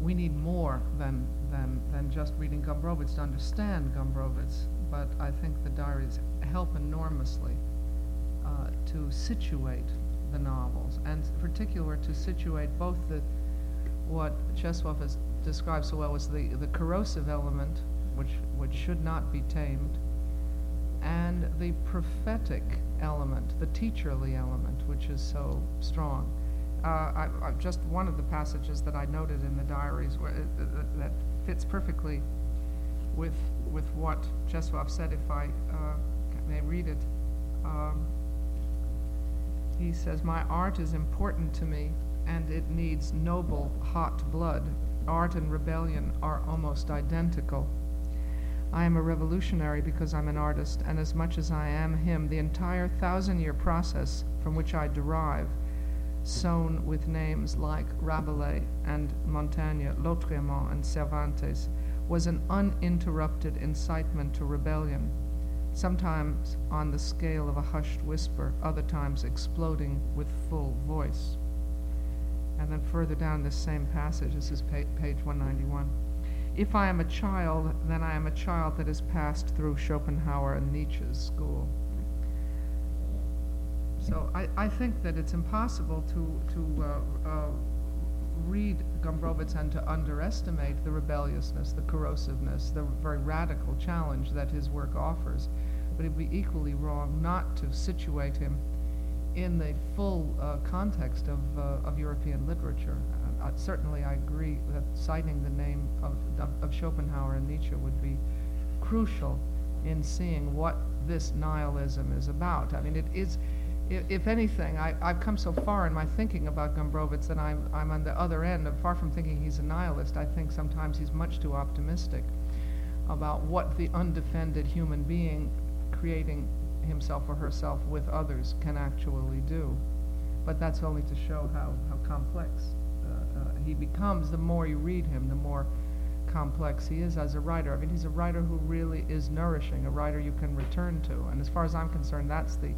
we need more than, than, than just reading Gombrowicz to understand Gombrowicz but I think the diaries help enormously uh, to situate the novels, and in particular to situate both the what Czesław has described so well as the, the corrosive element, which which should not be tamed, and the prophetic element, the teacherly element, which is so strong. Uh, I, I, just one of the passages that I noted in the diaries where, uh, that fits perfectly with with what Czesław said, if I uh, may read it. Um, he says, My art is important to me, and it needs noble, hot blood. Art and rebellion are almost identical. I am a revolutionary because I'm an artist, and as much as I am him, the entire thousand year process from which I derive, sown with names like Rabelais and Montaigne, Lautréamont and Cervantes, was an uninterrupted incitement to rebellion, sometimes on the scale of a hushed whisper, other times exploding with full voice. And then further down this same passage, this is page 191. If I am a child, then I am a child that has passed through Schopenhauer and Nietzsche's school. So I, I think that it's impossible to, to uh, uh, read Gombrowicz and to underestimate the rebelliousness, the corrosiveness, the very radical challenge that his work offers. But it would be equally wrong not to situate him in the full uh, context of, uh, of European literature. Uh, certainly, I agree that citing the name of, of, of Schopenhauer and Nietzsche would be crucial in seeing what this nihilism is about. I mean, it is if, anything, I, have come so far in my thinking about Gombrowicz that I'm, I'm on the other end. Far from thinking he's a nihilist, I think sometimes he's much too optimistic about what the undefended human being creating himself or herself with others can actually do. But that's only to show how, how complex uh, uh, he becomes. The more you read him, the more complex he is as a writer. I mean, he's a writer who really is nourishing, a writer you can return to. And as far as I'm concerned, that's the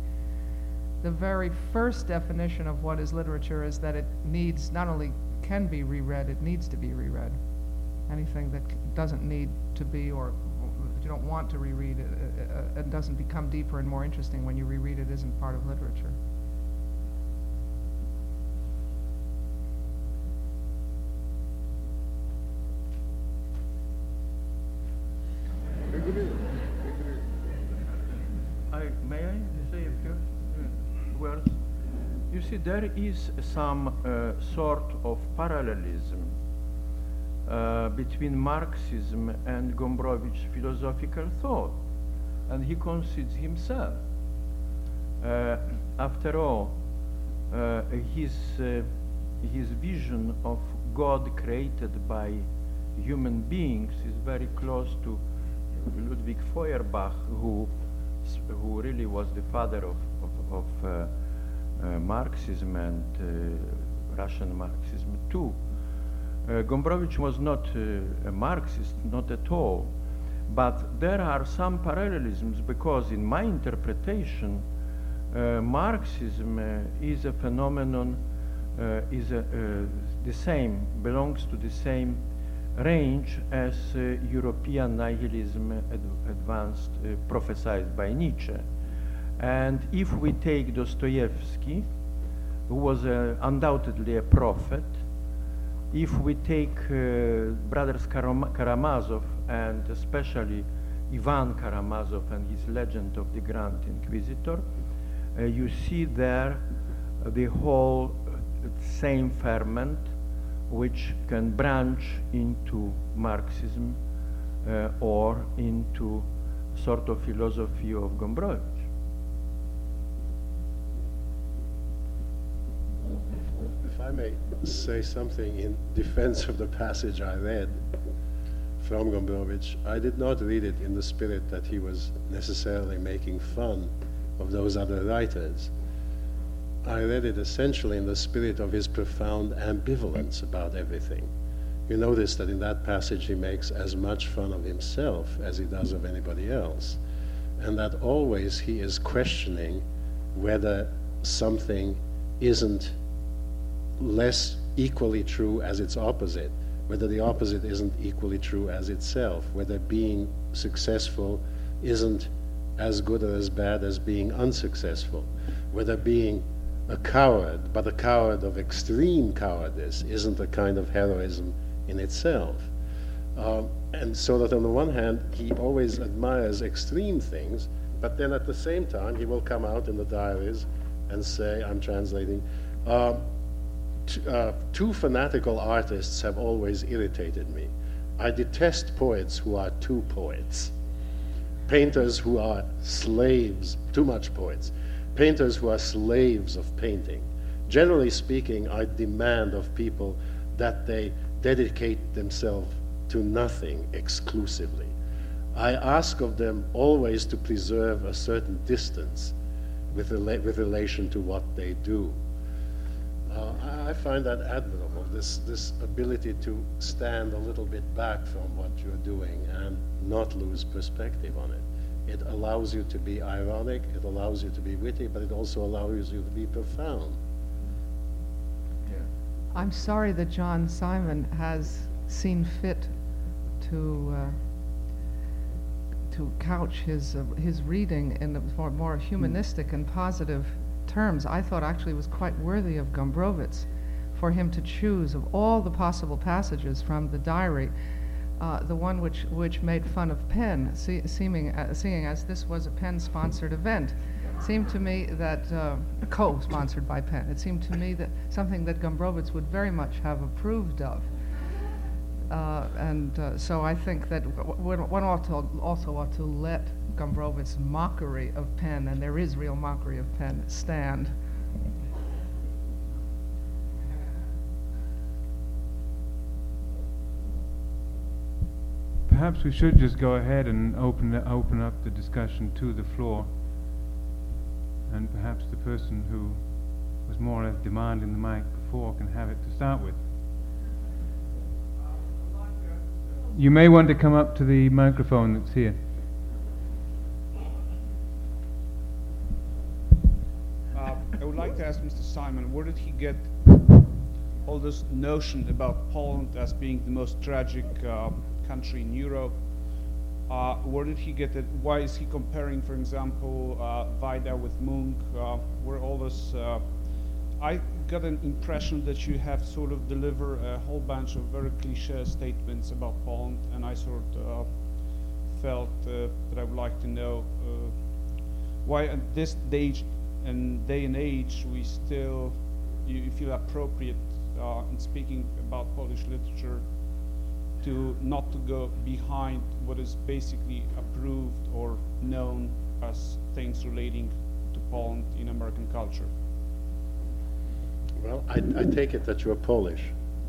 the very first definition of what is literature is that it needs not only can be reread, it needs to be reread. Anything that doesn't need to be or you don't want to reread it, uh, it doesn't become deeper and more interesting when you reread it isn't part of literature. See, there is some uh, sort of parallelism uh, between Marxism and Gombrowicz's philosophical thought, and he concedes himself. Uh, after all, uh, his, uh, his vision of God created by human beings is very close to Ludwig Feuerbach, who, who really was the father of, of, uh, uh, Marxism and uh, Russian Marxism too. Uh, Gombrowicz was not a Marxist, not at all, but there are some parallelisms because in my interpretation, Marxism is a phenomenon, is a, the same, belongs to the same range as uh, European nihilism ad advanced, uh, prophesied by Nietzsche. And if we take Dostoevsky, who was undoubtedly a prophet, if we take uh, brothers Karam Karamazov and especially Ivan Karamazov and his legend of the Grand Inquisitor, uh, you see there the whole uh, same ferment which can branch into Marxism uh, or into sort of philosophy of Gombrowicz. I may say something in defense of the passage I read, from Gombrowicz, I did not read it in the spirit that he was necessarily making fun of those other writers. I read it essentially in the spirit of his profound ambivalence about everything. You notice that in that passage he makes as much fun of himself as he does of anybody else, and that always he is questioning whether something isn't less equally true as its opposite, whether the opposite isn't equally true as itself, whether being successful isn't as good or as bad as being unsuccessful, whether being a coward, but a coward of extreme cowardice, isn't a kind of heroism in itself. Um, and so that on the one hand, he always admires extreme things, but then at the same time, he will come out in the diaries and say, I'm translating, uh, uh, two fanatical artists have always irritated me. I detest poets who are two poets, painters who are slaves, too much poets, painters who are slaves of painting. Generally speaking, I demand of people that they dedicate themselves to nothing exclusively. I ask of them always to preserve a certain distance with, rela- with relation to what they do. Uh, I, I find that admirable, this, this ability to stand a little bit back from what you're doing and not lose perspective on it. It allows you to be ironic, it allows you to be witty, but it also allows you to be profound. Yeah. I'm sorry that John Simon has seen fit to uh, to couch his uh, his reading in a more, more humanistic and positive terms. I thought actually was quite worthy of Gombrowicz for him to choose of all the possible passages from the diary. Uh, the one which, which made fun of PEN, see, seeming, uh, seeing as this was a PEN-sponsored event, seemed to me that uh, co-sponsored by PEN. It seemed to me that something that Gombrowicz would very much have approved of. Uh, and uh, so I think that one, ought to also ought to let Gombrowicz's mockery of PEN, and there is real mockery of PEN, stand. Perhaps we should just go ahead and open open up the discussion to the floor, and perhaps the person who was more or less demanding the mic before can have it to start with. You may want to come up to the microphone that's here. Uh, I would like to ask Mr. Simon, where did he get all this notion about Poland as being the most tragic uh, country in Europe? Uh, where did he get it? Why is he comparing, for example, uh, Wajda with Munk? Uh, where all this? Uh, I got an impression that you have sort of delivered a whole bunch of very cliche statements about Poland, and I sort of felt uh, that I would like to know uh, why at this day and day and age we still you, you feel appropriate uh, in speaking about Polish literature to not to go behind what is basically approved or known as things relating to Poland in American culture. Well, I, I take it that you're Polish.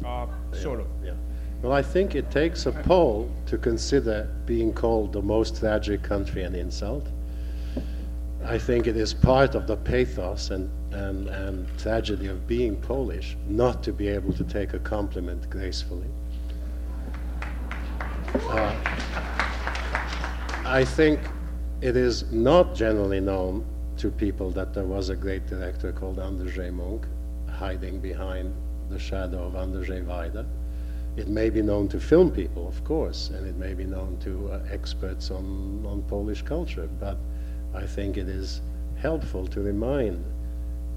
Uh, sort of. Yeah. Well, I think it takes a Pole to consider being called the most tragic country an insult. I think it is part of the pathos and, and, and tragedy of being Polish not to be able to take a compliment gracefully. Uh, I think it is not generally known to people that there was a great director called Andrzej Munk hiding behind the shadow of Andrzej Wajda. It may be known to film people, of course, and it may be known to uh, experts on, on Polish culture, but I think it is helpful to remind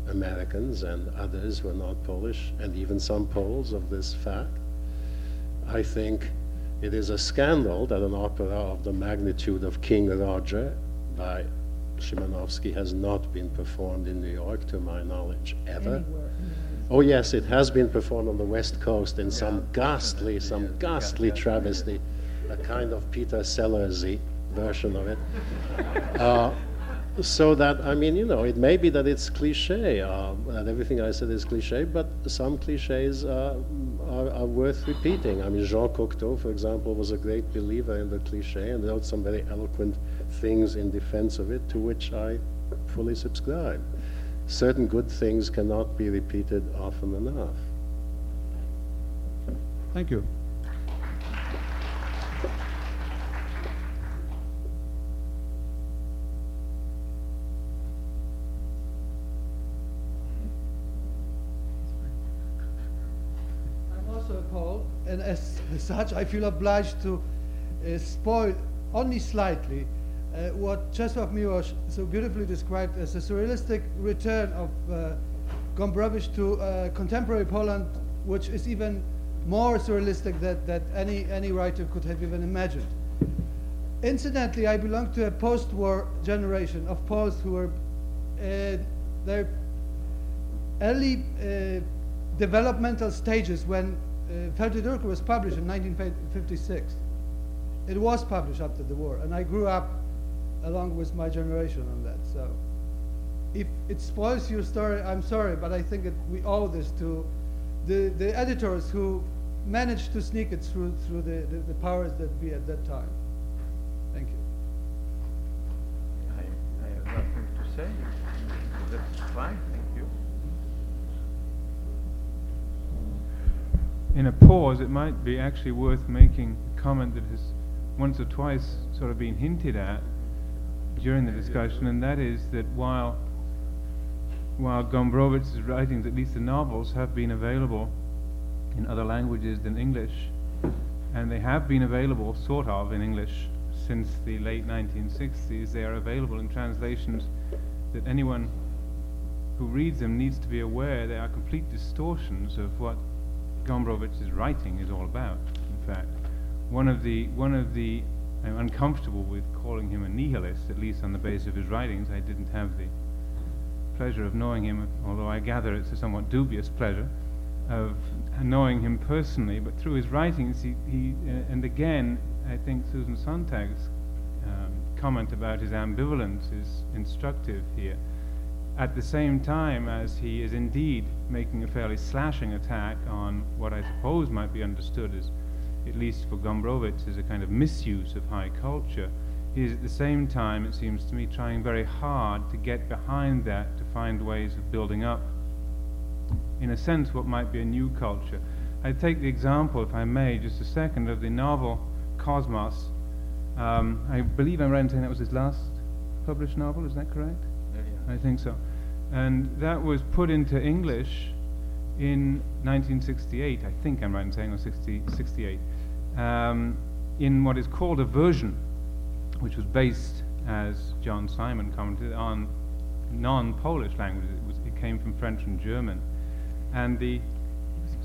Americans and others who are not Polish, and even some Poles, of this fact. I think it is a scandal that an opera of the magnitude of King Roger by Szymanowski has not been performed in New York, to my knowledge, ever. Oh yes, it has been performed on the West Coast in some ghastly, some ghastly travesty, a kind of Peter Sellersy version of it. Uh, so that I mean, you know, it may be that it's cliche, uh, that everything I said is cliche, but some cliches uh, are are, are, worth repeating. I mean, Jean Cocteau, for example, was a great believer in the cliche and wrote some very eloquent things in defense of it, to which I fully subscribe. Certain good things cannot be repeated often enough. Thank you. I'm also a pole and as such, I feel obliged to uh, spoil only slightly uh, what Czesław Miłosz so beautifully described as a surrealistic return of uh, Gombrowicz to uh, contemporary Poland, which is even more surrealistic than, than any, any writer could have even imagined. Incidentally, I belong to a post-war generation of Poles who were uh, their early uh, developmental stages when uh, was published in 1956. It was published after the war, and I grew up along with my generation on that. So if it spoils your story, I'm sorry, but I think it, we owe this to the, the editors who managed to sneak it through, through the, the, the powers that be at that time. Thank you. I, I have nothing to say. That's fine. Thank you. In a pause, it might be actually worth making a comment that has once or twice sort of been hinted at during the discussion, and that is that while while Gombrowicz's writings, at least the novels, have been available in other languages than English, and they have been available sort of in English since the late 1960s, they are available in translations that anyone who reads them needs to be aware they are complete distortions of what Gombrowicz's writing is all about. In fact, one of the one of the I'm uncomfortable with calling him a nihilist, at least on the basis of his writings. I didn't have the pleasure of knowing him, although I gather it's a somewhat dubious pleasure of knowing him personally. But through his writings, he, he uh, and again, I think Susan Sontag's um, comment about his ambivalence is instructive here at the same time as he is indeed making a fairly slashing attack on what I suppose might be understood as, at least for Gombrowicz, as a kind of misuse of high culture, he is at the same time, it seems to me, trying very hard to get behind that to find ways of building up, in a sense, what might be a new culture. I take the example, if I may, just a second, of the novel Cosmos. Um, I believe I'm right in saying that was his last published novel, is that correct? Yeah, yeah. I think so and that was put into English in 1968. I think I'm right in saying, or 60, 68, um, in what is called a version, which was based, as John Simon commented, on non-Polish languages. It, was, it came from French and German, and the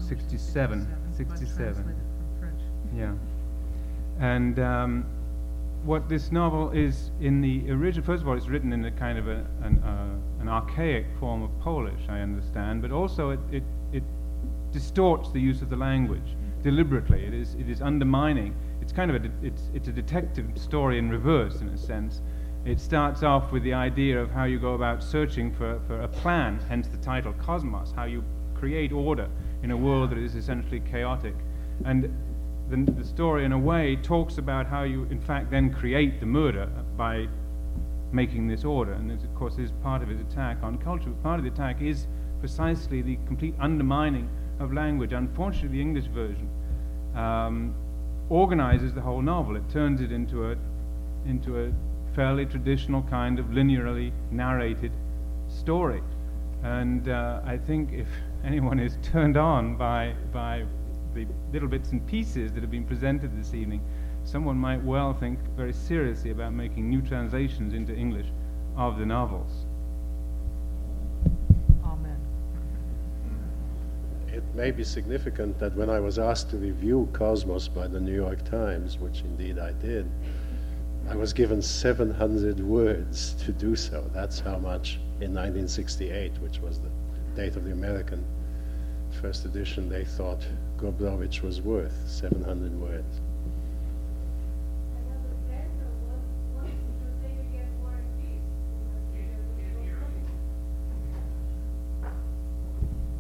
67, 67, yeah, and. Um, what this novel is in the original, first of all, it's written in a kind of a, an, uh, an, archaic form of Polish, I understand, but also it, it, it, distorts the use of the language deliberately. It is, it is undermining. It's kind of a, de- it's, it's a detective story in reverse, in a sense. It starts off with the idea of how you go about searching for, for a plan, hence the title Cosmos, how you create order in a world that is essentially chaotic. And the, the story, in a way, talks about how you, in fact, then create the murder by making this order. And this, of course, is part of his attack on culture. Part of the attack is precisely the complete undermining of language. Unfortunately, the English version um, organizes the whole novel. It turns it into a, into a fairly traditional kind of linearly narrated story. And uh, I think if anyone is turned on by, by the little bits and pieces that have been presented this evening, someone might well think very seriously about making new translations into English of the novels. Amen. It may be significant that when I was asked to review Cosmos by the New York Times, which indeed I did, I was given 700 words to do so. That's how much in 1968, which was the date of the American first edition, they thought Gombrowicz was worth 700 words.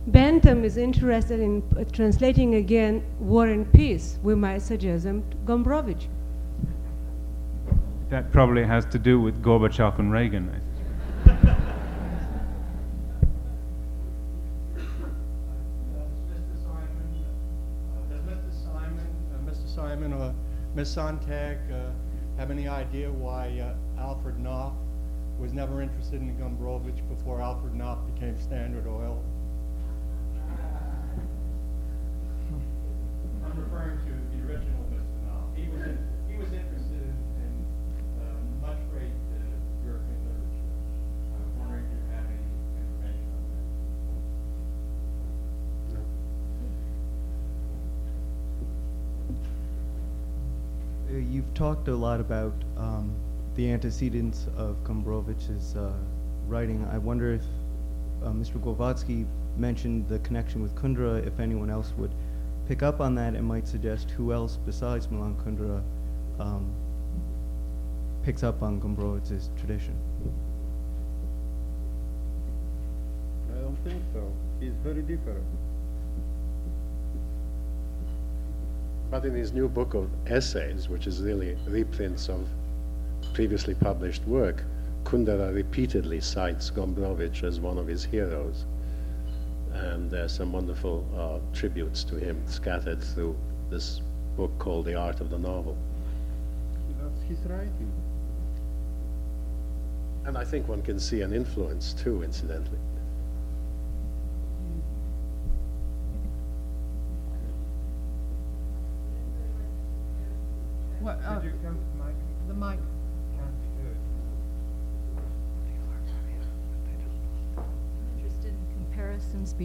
Bentham is interested in uh, translating again War and Peace, we might suggest him to Gombrowicz. That probably has to do with Gorbachev and Reagan. I. Mr. Simon, does Mr. Simon, Mr. Simon or Ms. Sontag uh, have any idea why uh, Alfred Knopf was never interested in Gombrowicz before Alfred Knopf became Standard Oil? I'm referring to the original Mr. Knopf. He was, in, he was interested in, uh, much great uh, European literature. I was wondering if you have any information on that. Uh, You've talked a lot about um, the antecedents of Gombrowicz's uh, writing. I wonder if uh, Mr. Głowacki mentioned the connection with Kundera, if anyone else would pick up on that and might suggest who else besides Milan Kundera um, picks up on Gombrowicz's tradition. I don't think so. He's very different. But in his new book of essays, which is really reprints of previously published work, Kundera repeatedly cites Gombrowicz as one of his heroes. And there's some wonderful uh, tributes to him scattered through this book called The Art of the Novel. That's his writing. And I think one can see an influence too, incidentally.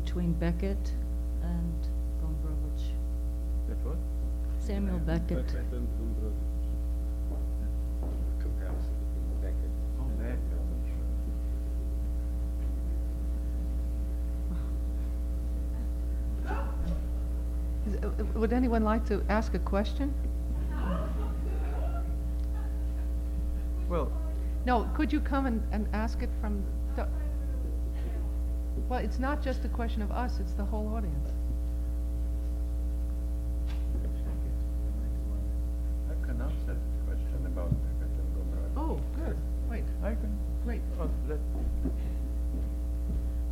Between Beckett and Gombrowicz. That what? Samuel Beckett. That. Is- uh, uh, Would anyone like to ask a question? Well, No, could you come and, and ask it from, the- well, it's not just a question of us, it's the whole audience. I can answer the question about Beckett and Gombrowicz. Oh, good, wait, I can. great. Oh, let,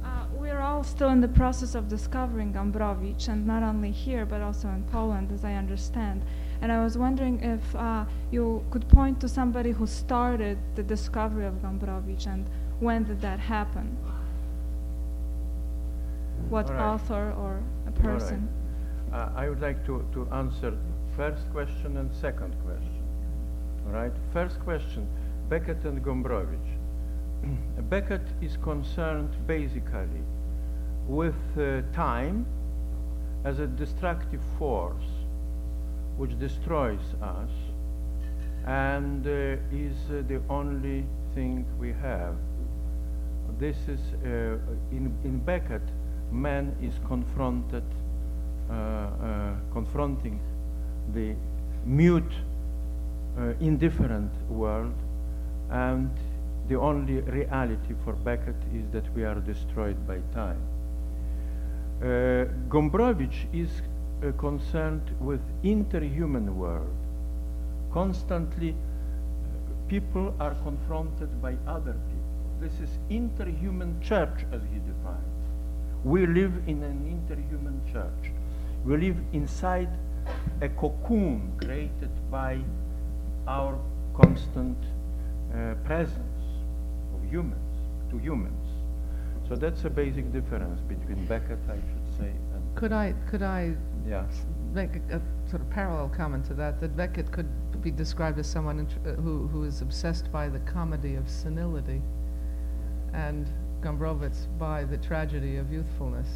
Uh, we're all still in the process of discovering Gombrowicz, and not only here, but also in Poland, as I understand. And I was wondering if uh, you could point to somebody who started the discovery of Gombrowicz, and when did that happen? What right. author or a all right. person? Uh, I would like to, to answer first question and second question. All right. First question, Beckett and Gombrowicz. Beckett is concerned basically with uh, time as a destructive force which destroys us and uh, is uh, the only thing we have. This is, uh, in, in Beckett, man is confronted, uh, uh, confronting the mute, uh, indifferent world, and the only reality for Beckett is that we are destroyed by time. Uh, Gombrowicz is uh, concerned with interhuman world. Constantly, people are confronted by other people. This is interhuman church, as he defines. We live in an interhuman church. We live inside a cocoon created by our constant uh, presence of humans to humans. So that's a basic difference between Beckett, I should say, and Could I, could I yeah. make a, a sort of parallel comment to that, that Beckett could be described as someone uh, who, who is obsessed by the comedy of senility, and Gombrowicz by the tragedy of youthfulness.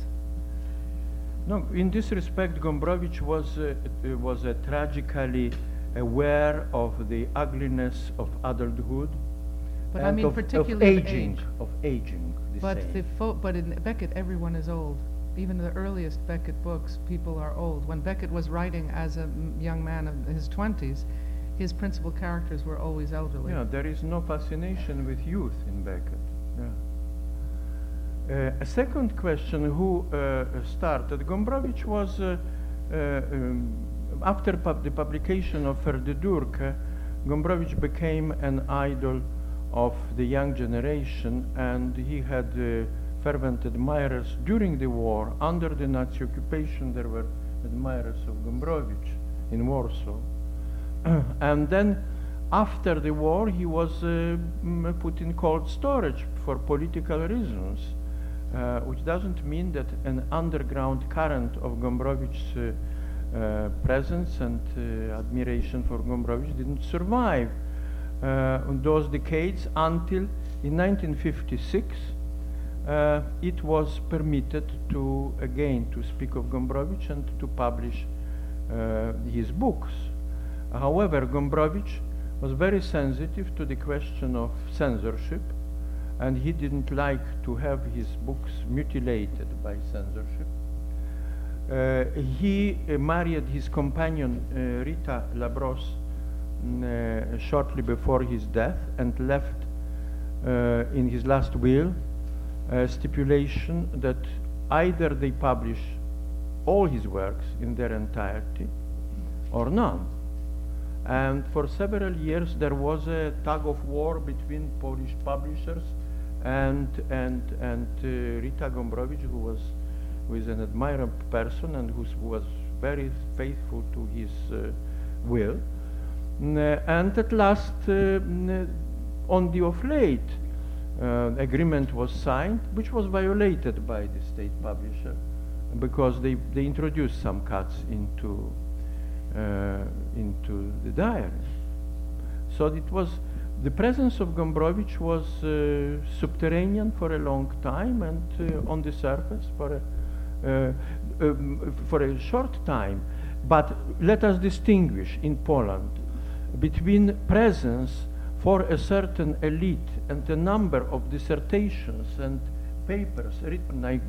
No, in this respect, Gombrowicz was uh, uh, was uh, tragically aware of the ugliness of adulthood, But I and mean of, particularly of aging, age. of aging. But the fo- but in Beckett, everyone is old. Even in the earliest Beckett books, people are old. When Beckett was writing as a m- young man of his twenties, his principal characters were always elderly. Yeah, there is no fascination with youth in Beckett. Yeah. Uh, a second question, who uh, started? Gombrowicz was, uh, um, after pub the publication of Ferdydurke, uh, Gombrowicz became an idol of the young generation and he had uh, fervent admirers during the war. Under the Nazi occupation, there were admirers of Gombrowicz in Warsaw. and then after the war, he was uh, put in cold storage for political reasons, uh, which doesn't mean that an underground current of Gombrowicz's uh, uh, presence and uh, admiration for Gombrowicz didn't survive in those decades until in 1956 uh, it was permitted to again to speak of Gombrowicz and to publish his books. However, Gombrowicz was very sensitive to the question of censorship, and he didn't like to have his books mutilated by censorship. Uh, he uh, married his companion uh, Rita Labrosse mm, uh, shortly before his death and left uh, in his last will a stipulation that either they publish all his works in their entirety or none. And for several years there was a tug of war between Polish publishers and and and uh, Rita Gombrowicz, who was who is an admirable person and who was very faithful to his uh, will. And at last, uh, on the of late, uh, agreement was signed, which was violated by the state publisher because they, they introduced some cuts into uh, into the diary. So it was the presence of Gombrowicz was uh, subterranean for a long time and uh, on the surface for a uh, um, for a short time. But let us distinguish in Poland between presence for a certain elite and a number of dissertations and papers written by,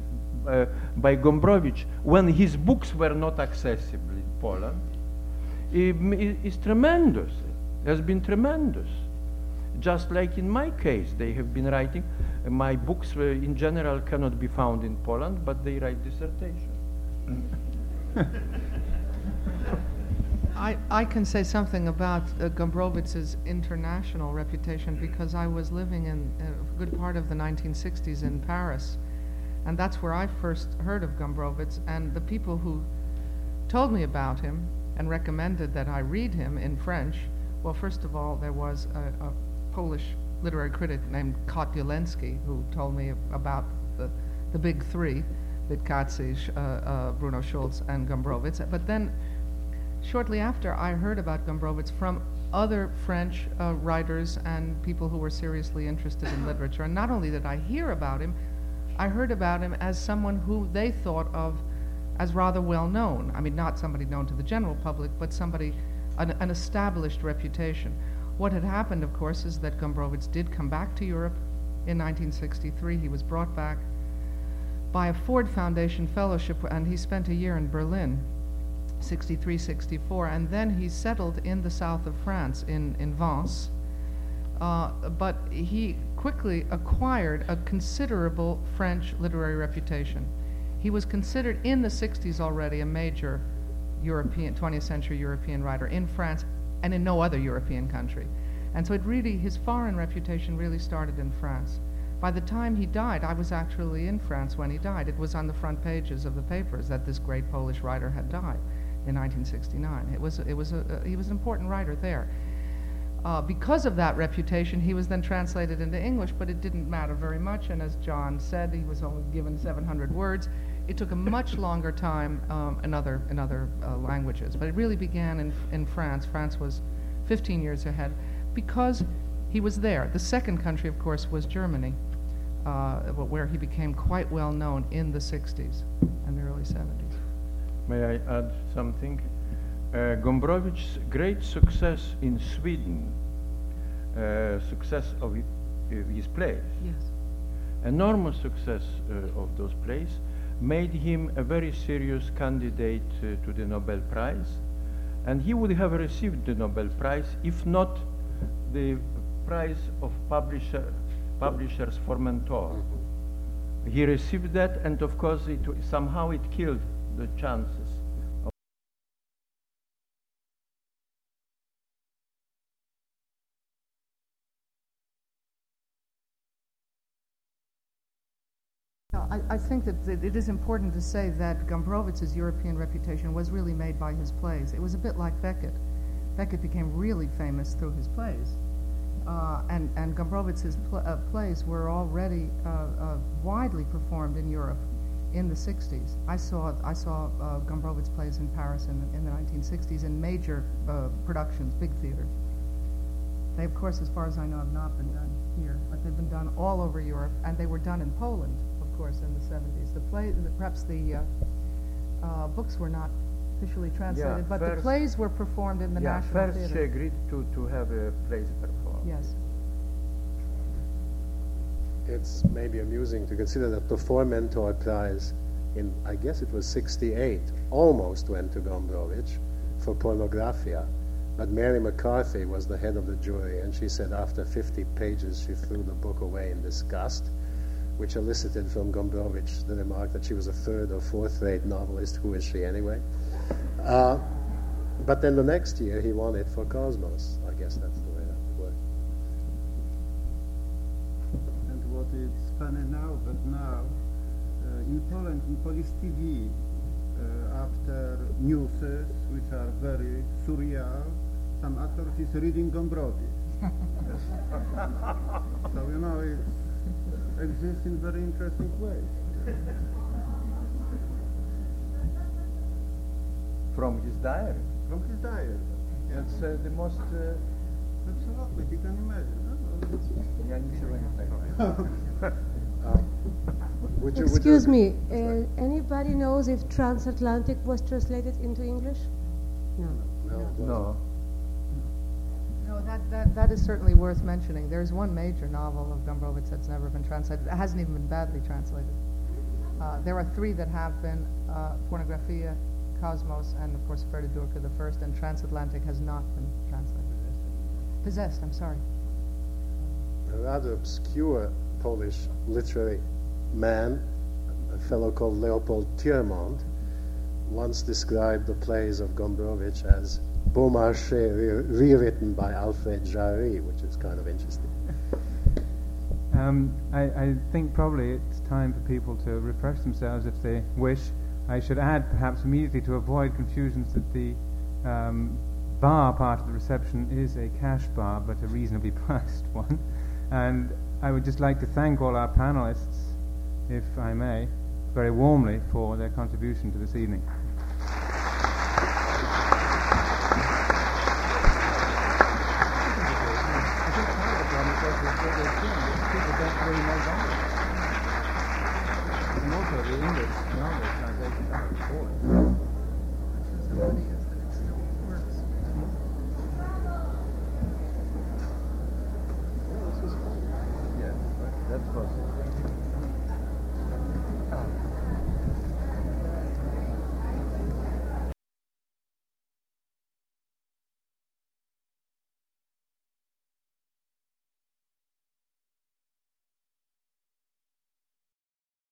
uh, by Gombrowicz when his books were not accessible in Poland is tremendous, has been tremendous. Just like in my case, they have been writing. Uh, my books uh, in general cannot be found in Poland, but they write dissertation. I, I can say something about uh, Gombrowicz's international reputation because I was living in a good part of the 1960s in Paris, and that's where I first heard of Gombrowicz. And the people who told me about him and recommended that I read him in French, well, first of all, there was a, a Polish literary critic named Kot who told me about the, the big three, Witkacy, uh, uh, Bruno Schulz, and Gombrowicz. But then shortly after, I heard about Gombrowicz from other French uh, writers and people who were seriously interested in literature. And not only did I hear about him, I heard about him as someone who they thought of as rather well known. I mean, not somebody known to the general public, but somebody, an, an established reputation. What had happened, of course, is that Gombrowicz did come back to Europe in 1963. He was brought back by a Ford Foundation fellowship, and he spent a year in Berlin 63, 64, and then he settled in the south of France, in, in Vence. Uh, but he quickly acquired a considerable French literary reputation. He was considered in the 60s already a major European, 20th century European writer in France and in no other European country. And so it really, his foreign reputation really started in France. By the time he died, I was actually in France when he died. It was on the front pages of the papers that this great Polish writer had died in 1969. It was, it was a, he was an important writer there. Uh, because of that reputation, he was then translated into English, but it didn't matter very much. And as John said, he was only given 700 words. It took a much longer time um, in other, in other uh, languages. But it really began in, in France. France was 15 years ahead because he was there. The second country, of course, was Germany, uh, where he became quite well known in the 60s and the early 70s. May I add something? Uh, Gombrowicz's great success in Sweden, uh, success of uh, his plays, yes. enormous success uh, of those plays, made him a very serious candidate uh, to the Nobel Prize, and he would have received the Nobel Prize if not the prize of publisher, publishers Formentor, he received that, and of course, it, somehow it killed the chances. I, I think that it is important to say that Gombrowicz's European reputation was really made by his plays. It was a bit like Beckett. Beckett became really famous through his plays. Uh, and, and Gombrowicz's pl- uh, plays were already uh, uh widely performed in Europe in the 60s. I saw, I saw uh, Gombrowicz plays in Paris in the, in the 1960s in major uh, productions, big theaters. They, of course, as far as I know, have not been done here, but they've been done all over Europe, and they were done in Poland, course, in the 70s. The play, the, perhaps the uh, uh, books were not officially translated, yeah, but the plays were performed in the yeah, National first Theater. she agreed to, to have a plays performed. Yes. It's maybe amusing to consider that the Formentor Prize in, I guess it was 68, almost went to Gombrowicz for Pornografia. But Mary McCarthy was the head of the jury, and she said after 50 pages she threw the book away in disgust, which elicited from Gombrowicz the remark that she was a third or fourth rate novelist. Who is she anyway? Uh, but then the next year he won it for Cosmos. I guess that's the way that worked. And what is funny now, but now, uh, in Poland, in Polish TV, uh, after newses, which are very surreal, some actor is reading Gombrowicz. so, you know, it exists in very interesting ways. From his diary. From his diary. It's uh, the most. Uh, Absolutely, you can imagine. Ja nie Would you, Excuse would you, me, uh, anybody knows if transatlantic was translated into English? No. No. No. No, that, that, that is certainly worth mentioning. There's one major novel of Gombrowicz that's never been translated. It hasn't even been badly translated. Uh, there are three that have been uh, Pornografia, Cosmos, and of course Durka the first, and Transatlantic has not been translated. Possessed, I'm sorry. a rather obscure Polish literary man, a fellow called Leopold Tyrmand, once described the plays of Gombrowicz as Beaumarchais re- rewritten by Alfred Jarry, which is kind of interesting. Um, I, I, think probably it's time for people to refresh themselves if they wish. I should add, perhaps immediately, to avoid confusions, that the um, bar part of the reception is a cash bar, but a reasonably priced one. And I would just like to thank all our panelists, if I may, very warmly for their contribution to this evening.